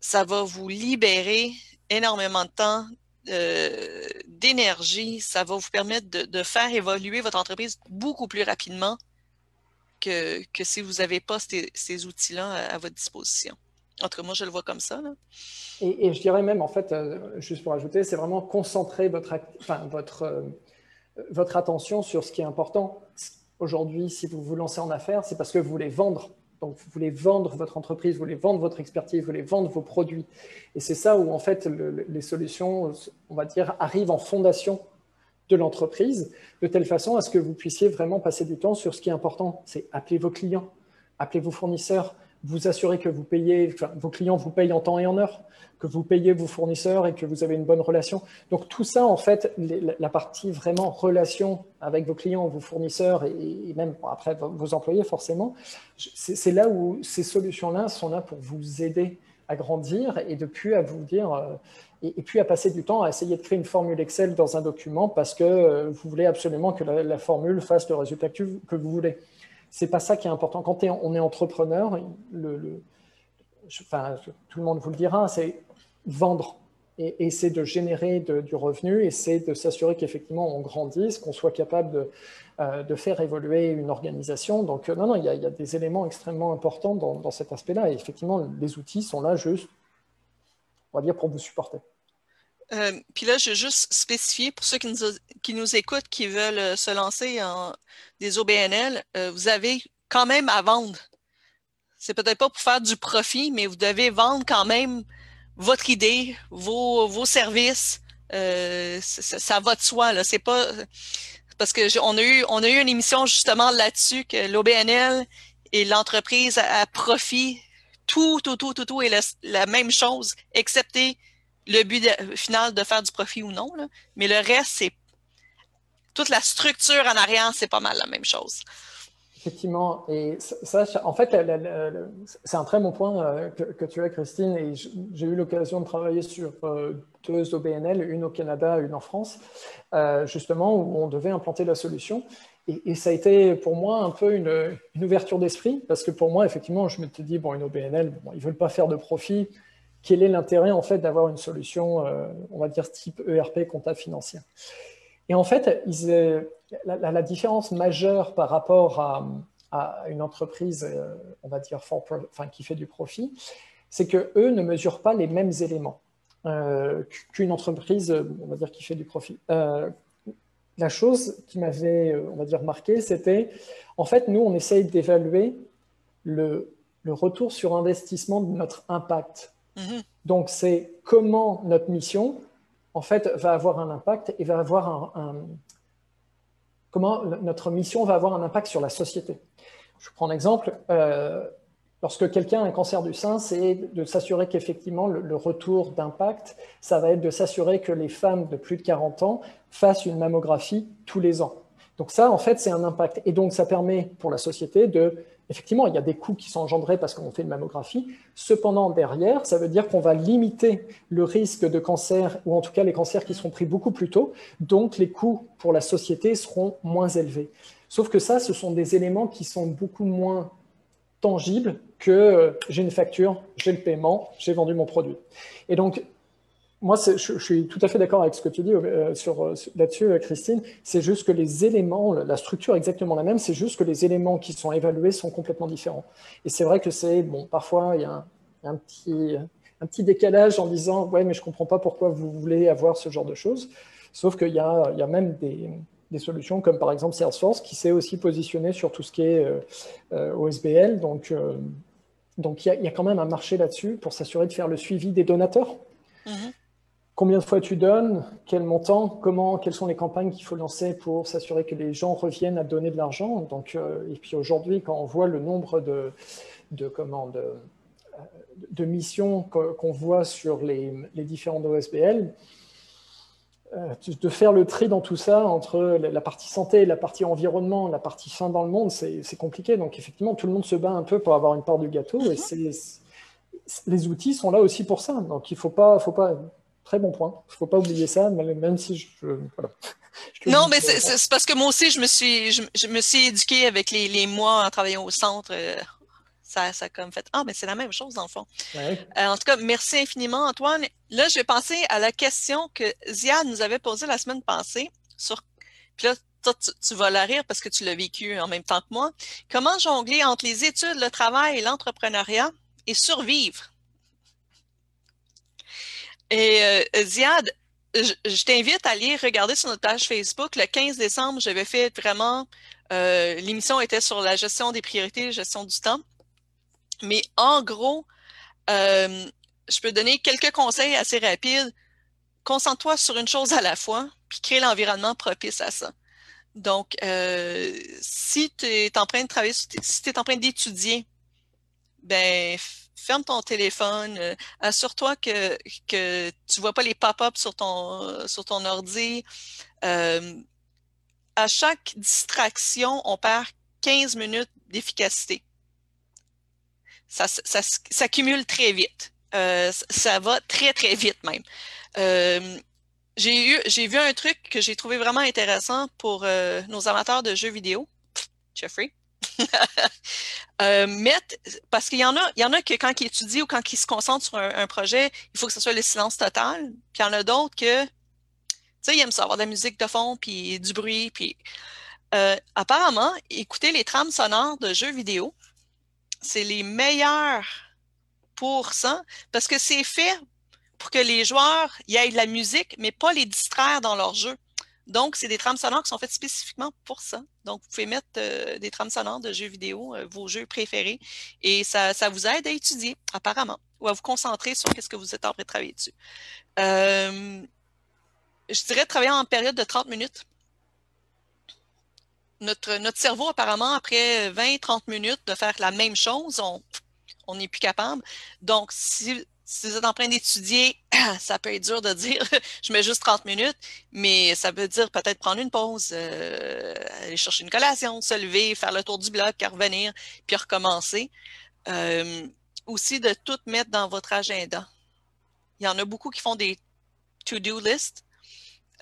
ça va vous libérer énormément de temps, euh, d'énergie, ça va vous permettre de, faire évoluer votre entreprise beaucoup plus rapidement que, si vous n'avez pas ces, outils-là à, votre disposition. Entre moi, je le vois comme ça. Et, je dirais même, en fait, euh, juste pour ajouter, c'est vraiment concentrer votre, votre, euh, votre attention sur ce qui est important. Aujourd'hui, si vous vous lancez en affaires, c'est parce que vous voulez vendre. Donc, vous voulez vendre votre entreprise, vous voulez vendre votre expertise, vous voulez vendre vos produits. Et c'est ça où, en fait, les solutions, on va dire, arrivent en fondation de l'entreprise, de telle façon à ce que vous puissiez vraiment passer du temps sur ce qui est important. C'est appeler vos clients, appeler vos fournisseurs, vous assurer que vous payez, vos clients vous payent en temps et en heure, que vous payez vos fournisseurs et que vous avez une bonne relation. Donc tout ça, en fait, la partie vraiment relation avec vos clients, vos fournisseurs et, même après vos employés, forcément, c'est là où ces solutions-là sont là pour vous aider à grandir et depuis à vous dire, euh, et, puis à passer du temps à essayer de créer une formule Excel dans un document parce que euh, vous voulez absolument que la, formule fasse le résultat que, vous voulez. C'est pas ça qui est important. Quand on est entrepreneur, tout le monde vous le dira, c'est vendre et, c'est de générer du revenu et c'est de s'assurer qu'effectivement on grandisse, qu'on soit capable de, euh, faire évoluer une organisation. Donc euh, non, non, il y, a, des éléments extrêmement importants dans, dans cet aspect-là et effectivement les outils sont là juste, on va dire, pour vous supporter. Euh, puis là, je veux juste spécifier pour ceux qui nous, qui nous écoutent, qui veulent euh, se lancer en des OBNL, euh, vous avez quand même à vendre. C'est peut-être pas pour faire du profit, mais vous devez vendre quand même votre idée, vos, vos services. ça, va de soi. C'est pas parce que on a eu a eu une émission justement là-dessus que l'OBNL et l'entreprise à, profit, tout, tout, tout, tout, tout est la même chose, excepté le but final de faire du profit ou non. Mais le reste, c'est toute la structure en arrière, c'est pas mal la même chose. Effectivement, et ça, en fait, c'est un très bon point euh, que, tu as, Christine, et j'ai eu l'occasion de travailler sur euh, deux OBNL, une au Canada, une en France, euh, justement, où on devait implanter la solution. Et, ça a été pour moi un peu une, ouverture d'esprit, parce que pour moi, effectivement, je me suis dit, bon, une OBNL, ils ne veulent pas faire de profit, quel est l'intérêt en fait d'avoir une solution, euh, on va dire type ERP comptable financière. Et en fait, euh, la, différence majeure par rapport à, une entreprise, euh, on va dire qui fait du profit, c'est que eux ne mesurent pas les mêmes éléments qu'une entreprise, on va dire, qui fait du profit. la chose qui m'avait, on va dire, marqué, c'était, en fait, nous, on essaye d'évaluer le, le retour sur investissement de notre impact Mhm. Donc, c'est comment notre mission, en fait, va avoir un impact et va avoir un, comment notre mission va avoir un impact sur la société. Je prends un exemple. Euh, lorsque quelqu'un a un cancer du sein, c'est de s'assurer qu'effectivement le, retour d'impact, ça va être de s'assurer que les femmes de plus de 40 ans fassent une mammographie tous les ans. Donc ça, en fait, c'est un impact. Et donc, ça permet pour la société de Effectivement, il y a des coûts qui sont engendrés parce qu'on fait une mammographie. Cependant, derrière, ça veut dire qu'on va limiter le risque de cancer, ou en tout cas les cancers qui seront pris beaucoup plus tôt. Donc, les coûts pour la société seront moins élevés. Sauf que ça, ce sont des éléments qui sont beaucoup moins tangibles que euh, j'ai une facture, j'ai le paiement, j'ai vendu mon produit. Et donc, moi, je, suis tout à fait d'accord avec ce que tu dis euh, euh, là-dessus, euh, Christine. C'est juste que les éléments, la structure est exactement la même, c'est juste que les éléments qui sont évalués sont complètement différents. Et c'est vrai que c'est, bon, parfois, il y a un, petit, un petit décalage en disant, ouais, mais je comprends pas pourquoi vous voulez avoir ce genre de choses. Sauf qu'il y y a même des, des, solutions comme par exemple Salesforce qui s'est aussi positionné sur tout ce qui est OSBL. Donc, donc il y, a, y, a, quand même un marché là-dessus pour s'assurer de faire le suivi des donateurs. Mm-hmm. Combien de fois tu donnes, quel montant, comment, quelles sont les campagnes qu'il faut lancer pour s'assurer que les gens reviennent à donner de l'argent? Donc, et puis aujourd'hui, quand on voit le nombre de, de, de, missions qu'on voit sur les, les différents OSBL, euh, de faire le tri dans tout ça entre la partie santé, la partie environnement, la partie fin dans le monde, c'est compliqué. Donc effectivement, tout le monde se bat un peu pour avoir une part du gâteau et les outils sont là aussi pour ça. Donc il ne faut pas, faut pas, très bon point, il ne faut pas oublier ça, même si je... non, mais c'est parce que moi aussi, je me suis, je, me suis éduquée avec les, les, mois en travaillant au centre. Euh, ça, ça a comme fait Ah, mais c'est la même chose dans le fond. Euh, en tout cas, merci infiniment, Antoine. Là, je vais passer à la question que Ziad nous avait posée la semaine passée. Sur... Puis là, toi, tu, vas la rire parce que tu l'as vécu en même temps que moi. Comment jongler entre les études, le travail et l'entrepreneuriat et survivre? Et euh, Ziad, je, t'invite à aller regarder sur notre page Facebook. Le 15 décembre, j'avais fait vraiment, euh, l'émission était sur la gestion des priorités, gestion du temps. Mais en gros, euh, je peux donner quelques conseils assez rapides. Concentre-toi sur une chose à la fois, puis crée l'environnement propice à ça. Donc, euh, si tu es en train de travailler, si tu es en train d'étudier, ben ferme ton téléphone, euh, assure-toi que, que tu ne vois pas les pop-ups sur ton, sur ton ordi. à chaque distraction, on perd 15 minutes d'efficacité ça, ça s'accumule très vite. Euh, ça va très, très vite même. Euh, j'ai j'ai vu un truc que j'ai trouvé vraiment intéressant pour euh, nos amateurs de jeux vidéo. Jeffrey? mettre, parce qu'il y en a, il que quand ils étudient ou quand ils se concentrent sur un, projet, il faut que ce soit le silence total. Puis il y en a d'autres que, tu sais, ils aiment ça, avoir de la musique de fond, puis du bruit, puis apparemment, écouter les trames sonores de jeux vidéo, c'est les meilleurs pour ça, parce que c'est fait pour que les joueurs y aient de la musique, mais pas les distraire dans leur jeu. Donc, c'est des trames sonores qui sont faites spécifiquement pour ça. Donc, vous pouvez mettre euh, des trames sonores de jeux vidéo, euh, vos jeux préférés, et ça, vous aide à étudier, apparemment, ou à vous concentrer sur ce que vous êtes en train de travailler dessus. Euh, je dirais travailler en période de 30 minutes notre cerveau, apparemment, après 20-30 minutes de faire la même chose, on n'est plus capable. Donc, si, vous êtes en train d'étudier, ça peut être dur de dire je mets juste 30 minutes, mais ça veut dire peut-être prendre une pause, euh, aller chercher une collation, se lever, faire le tour du bloc, revenir, puis recommencer. Euh, aussi de tout mettre dans votre agenda. Il y en a beaucoup qui font des to-do list.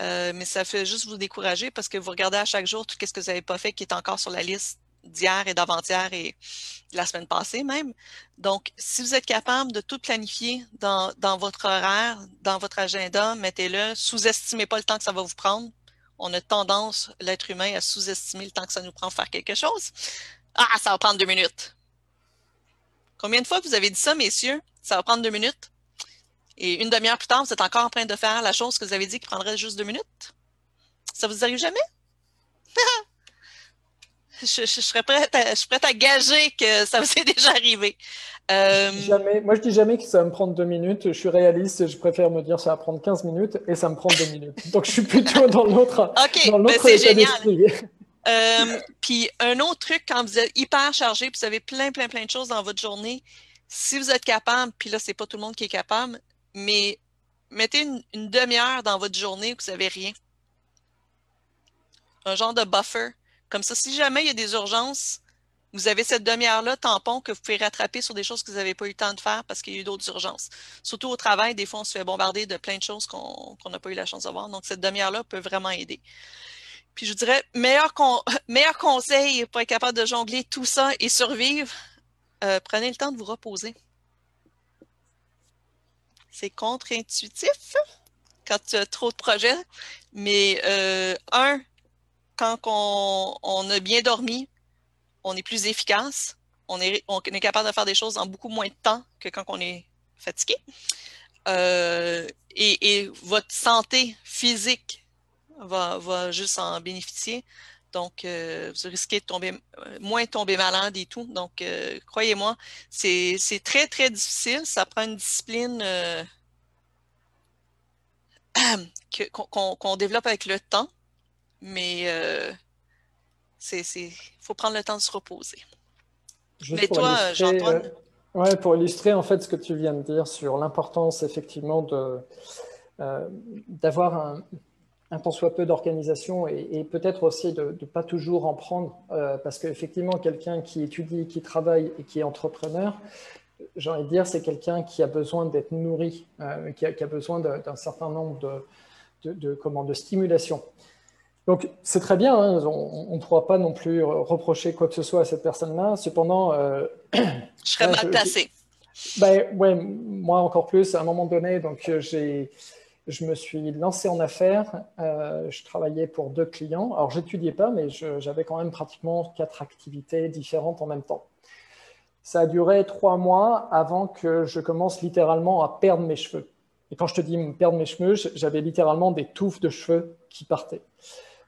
Euh, mais ça fait juste vous décourager parce que vous regardez à chaque jour tout ce que vous n'avez pas fait qui est encore sur la liste d'hier et d'avant-hier et la semaine passée même. Donc, si vous êtes capable de tout planifier dans, votre horaire, dans votre agenda, mettez-le. Sous-estimez pas le temps que ça va vous prendre. On a tendance, l'être humain, à sous-estimer le temps que ça nous prend faire quelque chose. Ah, ça va prendre deux minutes. Combien de fois vous avez dit ça, messieurs? Ça va prendre deux minutes? Et une demi-heure plus tard, vous êtes encore en train de faire la chose que vous avez dit qui prendrait juste deux minutes? Ça vous arrive jamais? je, serais prête à, je suis prête à gager que ça vous est déjà arrivé. Euh, jamais, moi, je dis jamais que ça va me prendre deux minutes. Je suis réaliste. Je préfère me dire ça va prendre 15 minutes et ça me prend deux minutes. Donc, je suis plutôt dans l'autre OK, ben, c'est génial. Euh, puis, un autre truc, quand vous êtes hyper chargé, puis vous avez plein, plein, plein de choses dans votre journée, si vous êtes capable, puis là, c'est pas tout le monde qui est capable, mais mettez une, demi-heure dans votre journée où vous n'avez rien. Un genre de buffer. Comme ça, si jamais il y a des urgences, vous avez cette demi-heure-là, tampon, que vous pouvez rattraper sur des choses que vous n'avez pas eu le temps de faire parce qu'il y a eu d'autres urgences. Surtout au travail, des fois, on se fait bombarder de plein de choses qu'on n'a pas eu la chance de voir. Donc, cette demi-heure-là peut vraiment aider. Puis, je dirais, meilleur, meilleur conseil pour être capable de jongler tout ça et survivre, euh, prenez le temps de vous reposer. C'est contre-intuitif quand tu as trop de projets. Mais euh, un, quand on, a bien dormi, on est plus efficace. On est, on est capable de faire des choses en beaucoup moins de temps que quand on est fatigué. Euh, et, votre santé physique va, va juste en bénéficier. Donc, euh, vous risquez de tomber, moins de tomber malade et tout. Donc, euh, croyez-moi, c'est très, très difficile. Ça prend une discipline. Euh, qu'on développe avec le temps, mais il faut prendre le temps de se reposer. mais toi, Jean-Antoine? Ouais, pour illustrer en fait ce que tu viens de dire sur l'importance effectivement de euh, d'avoir un, un tant soit peu d'organisation et, peut-être aussi de ne pas toujours en prendre, euh, parce qu'effectivement, quelqu'un qui étudie, qui travaille et qui est entrepreneur, j'ai envie de dire, c'est quelqu'un qui a besoin d'être nourri, euh, qui, a, qui, a, besoin d'un certain nombre de, de, de, comment, de stimulation. Donc, c'est très bien, hein, on ne pourra pas non plus reprocher quoi que ce soit à cette personne-là. Cependant, euh, je serais mal placé. Ben, ouais, moi encore plus, à un moment donné, donc j'ai je me suis lancé en affaires. Euh, je travaillais pour deux clients. Alors, j'étudiais pas, mais j'avais quand même pratiquement quatre activités différentes en même temps. Ça a duré trois mois avant que je commence littéralement à perdre mes cheveux. Et quand je te dis perdre mes cheveux, j'avais littéralement des touffes de cheveux qui partaient.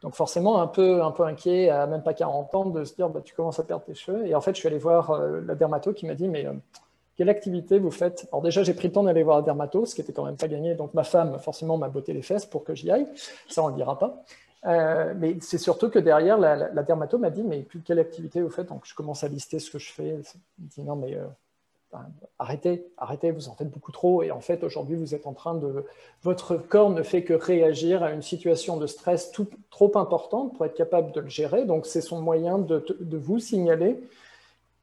Donc forcément, un peu, un peu inquiet, à même pas 40 ans, de se dire, bah, tu commences à perdre tes cheveux. Et en fait, je suis allé voir euh, la dermato qui m'a dit, mais euh, quelle activité vous faites? Alors déjà, j'ai pris le temps d'aller voir la dermato, ce qui était quand même pas gagné. Donc ma femme, forcément, m'a botté les fesses pour que j'y aille. Ça, on ne le dira pas. Euh, mais c'est surtout que derrière, la, la, dermato m'a dit, mais quelle activité vous faites? Donc je commence à lister ce que je fais. Elle me dit, non, mais arrêtez, arrêtez, vous en faites beaucoup trop. Et en fait, aujourd'hui, vous êtes en train de... Votre corps ne fait que réagir à une situation de stress tout, trop importante pour être capable de le gérer. Donc c'est son moyen de, de vous signaler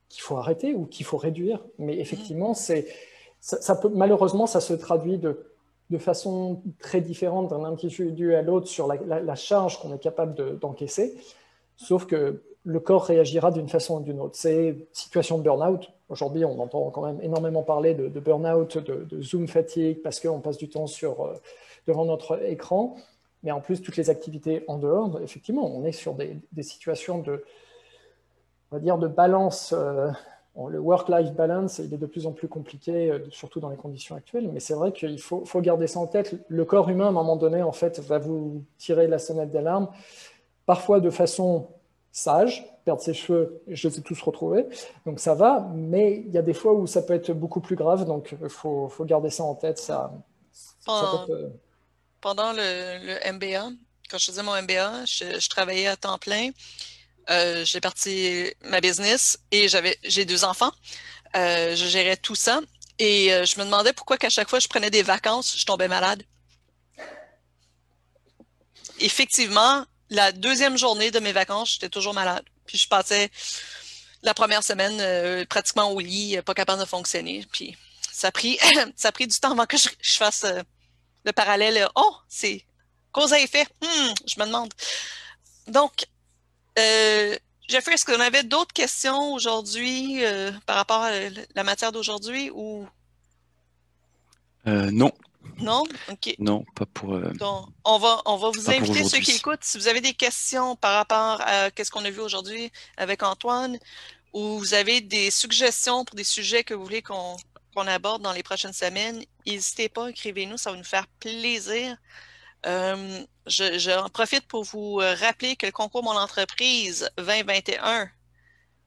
qu'il faut arrêter ou qu'il faut réduire. Mais effectivement, c'est, ça, peut, malheureusement, ça se traduit de, de façon très différente d'un individu à l'autre sur la, charge qu'on est capable d'encaisser. Sauf que le corps réagira d'une façon ou d'une autre. C'est situation de burn-out. Aujourd'hui, on entend quand même énormément parler de, burn-out, de, zoom fatigue, parce qu'on passe du temps sur, euh, devant notre écran. Mais en plus, toutes les activités en dehors, effectivement, on est sur des, situations de, on va dire, de balance. Euh, le work-life balance, il est de plus en plus compliqué, euh, surtout dans les conditions actuelles, mais c'est vrai qu'il faut, garder ça en tête. Le corps humain, à un moment donné, en fait, va vous tirer la sonnette d'alarme, parfois de façon sage, perdre ses cheveux, je les ai tous retrouvés, donc ça va, mais il y a des fois où ça peut être beaucoup plus grave, donc il faut, garder ça en tête. Ça, pendant, euh, pendant le, MBA, quand je faisais mon MBA, je travaillais à temps plein. Euh, j'ai parti ma business et j'avais j'ai deux enfants. Euh, je gérais tout ça et euh, je me demandais pourquoi qu'à chaque fois je prenais des vacances, je tombais malade. Effectivement, la deuxième journée de mes vacances, j'étais toujours malade. Puis je passais la première semaine pratiquement au lit, pas capable de fonctionner. Puis ça a pris, ça a pris du temps avant que je, fasse le parallèle. Oh, c'est cause à effet. Hmm, je me demande. Donc, euh, Jeffrey, est-ce qu'on avait d'autres questions aujourd'hui euh, par rapport à la matière d'aujourd'hui ou? Euh, Non. Non? OK. Non, pas pour. Donc, on va, on va vous inviter, ceux qui écoutent, si vous avez des questions par rapport à ce qu'on a vu aujourd'hui avec Antoine, ou vous avez des suggestions pour des sujets que vous voulez qu'on aborde dans les prochaines semaines, n'hésitez pas, écrivez-nous, ça va nous faire plaisir. Euh, J'en profite pour vous euh, rappeler que le concours Mon entreprise 2021,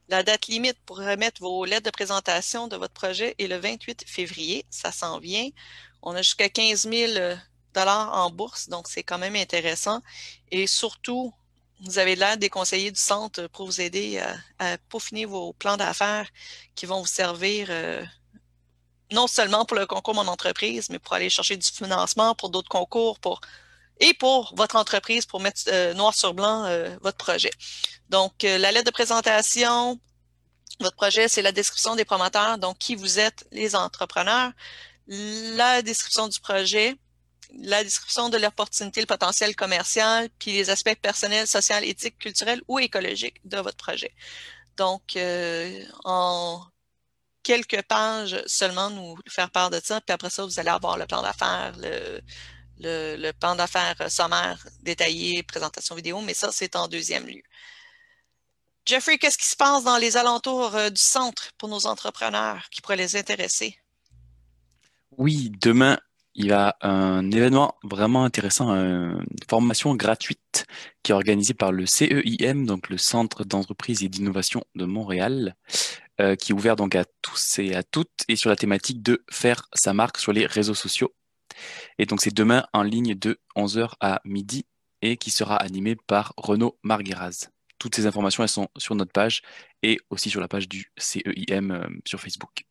la date limite pour remettre vos lettres de présentation de votre projet est le 28 février. Ça s'en vient. On a jusqu'à 15 000 euh, en bourse, donc c'est quand même intéressant. Et surtout, vous avez l'aide des conseillers du centre pour vous aider à, peaufiner vos plans d'affaires qui vont vous servir euh, non seulement pour le concours Mon entreprise, mais pour aller chercher du financement pour d'autres concours, pour et pour votre entreprise pour mettre euh, noir sur blanc votre projet. Donc, la lettre de présentation, votre projet, c'est la description des promoteurs, donc qui vous êtes, les entrepreneurs, la description du projet, la description de l'opportunité, le potentiel commercial, puis les aspects personnels, sociaux, éthiques, culturels ou écologiques de votre projet. Donc, en quelques pages seulement, nous faire part de ça, puis après ça, vous allez avoir le plan d'affaires, le, le, plan d'affaires sommaire détaillé, présentation vidéo, mais ça, c'est en deuxième lieu. Jeffrey, qu'est-ce qui se passe dans les alentours euh, du centre pour nos entrepreneurs qui pourraient les intéresser? Oui, demain, il y a un événement vraiment intéressant, une formation gratuite qui est organisée par le CEIM, donc le Centre d'entreprise et d'innovation de Montréal, euh, qui est ouvert donc à tous et à toutes et sur la thématique de faire sa marque sur les réseaux sociaux Et donc, c'est demain en ligne de 11h à midi et qui sera animé par Renaud Margueraz. Toutes ces informations, elles sont sur notre page et aussi sur la page du CEIM euh, sur Facebook.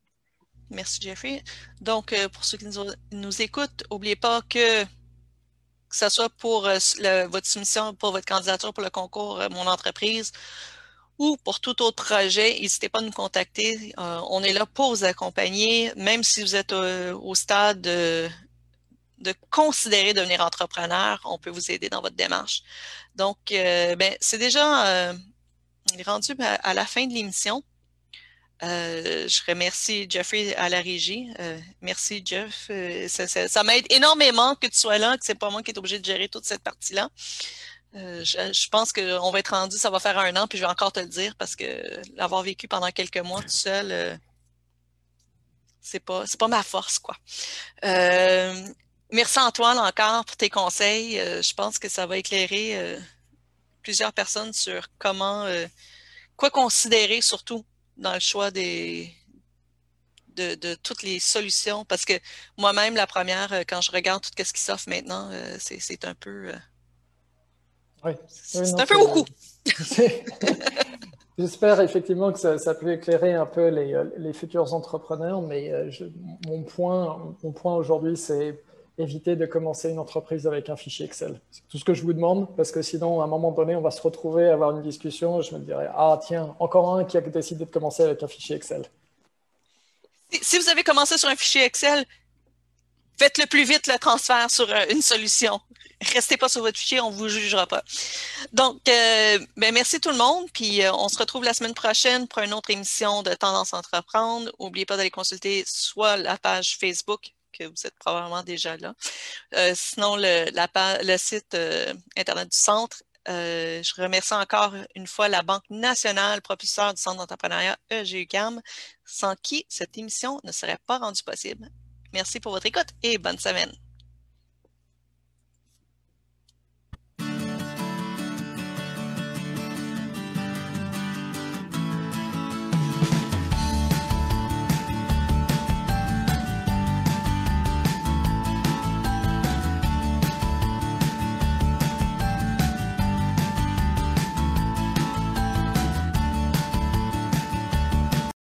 Merci, Jeffrey. Donc, euh, pour ceux qui nous, écoutent, n'oubliez pas que que ce soit pour euh, votre soumission, pour votre candidature pour le concours Mon entreprise ou pour tout autre projet, n'hésitez pas à nous contacter. on est là pour vous accompagner, même si vous êtes au, stade de, de, considérer devenir entrepreneur, on peut vous aider dans votre démarche. Donc, ben, c'est déjà rendu à la fin de l'émission. Euh, je remercie Jeffrey à la régie. Euh, merci, Jeff. Euh, ça, m'aide énormément que tu sois là, que ce n'est pas moi qui est obligé de gérer toute cette partie-là. Je, pense qu'on va être rendu, ça va faire un an, puis je vais encore te le dire parce que l'avoir vécu pendant quelques mois tout seul, c'est pas, pas ma force, quoi. merci Antoine encore pour tes conseils. je pense que ça va éclairer plusieurs personnes sur comment, quoi considérer surtout dans le choix des, de, toutes les solutions. Parce que moi-même, la première, euh, quand je regarde tout ce qui s'offre maintenant, euh, c'est un peu. Euh, oui. c'est un peu beaucoup. J'espère effectivement que ça, peut éclairer un peu les, futurs entrepreneurs, mais mon point, mon point aujourd'hui, c'est éviter de commencer une entreprise avec un fichier Excel. C'est tout ce que je vous demande, parce que sinon, à un moment donné, on va se retrouver à avoir une discussion. Je me dirais, ah tiens, encore un qui a décidé de commencer avec un fichier Excel. Si vous avez commencé sur un fichier Excel, faites le plus vite le transfert sur euh, une solution. Restez pas sur votre fichier, on vous jugera pas. Donc, euh, ben merci tout le monde, puis euh, on se retrouve la semaine prochaine pour une autre émission de Tendance Entreprendre. N'oubliez pas d'aller consulter soit la page Facebook que vous êtes probablement déjà là. Euh, sinon, le, site euh, Internet du Centre, euh, je remercie encore une fois la Banque nationale, propulseur du Centre d'entrepreneuriat EGUCAM, sans qui cette émission ne serait pas rendue possible. Merci pour votre écoute et bonne semaine.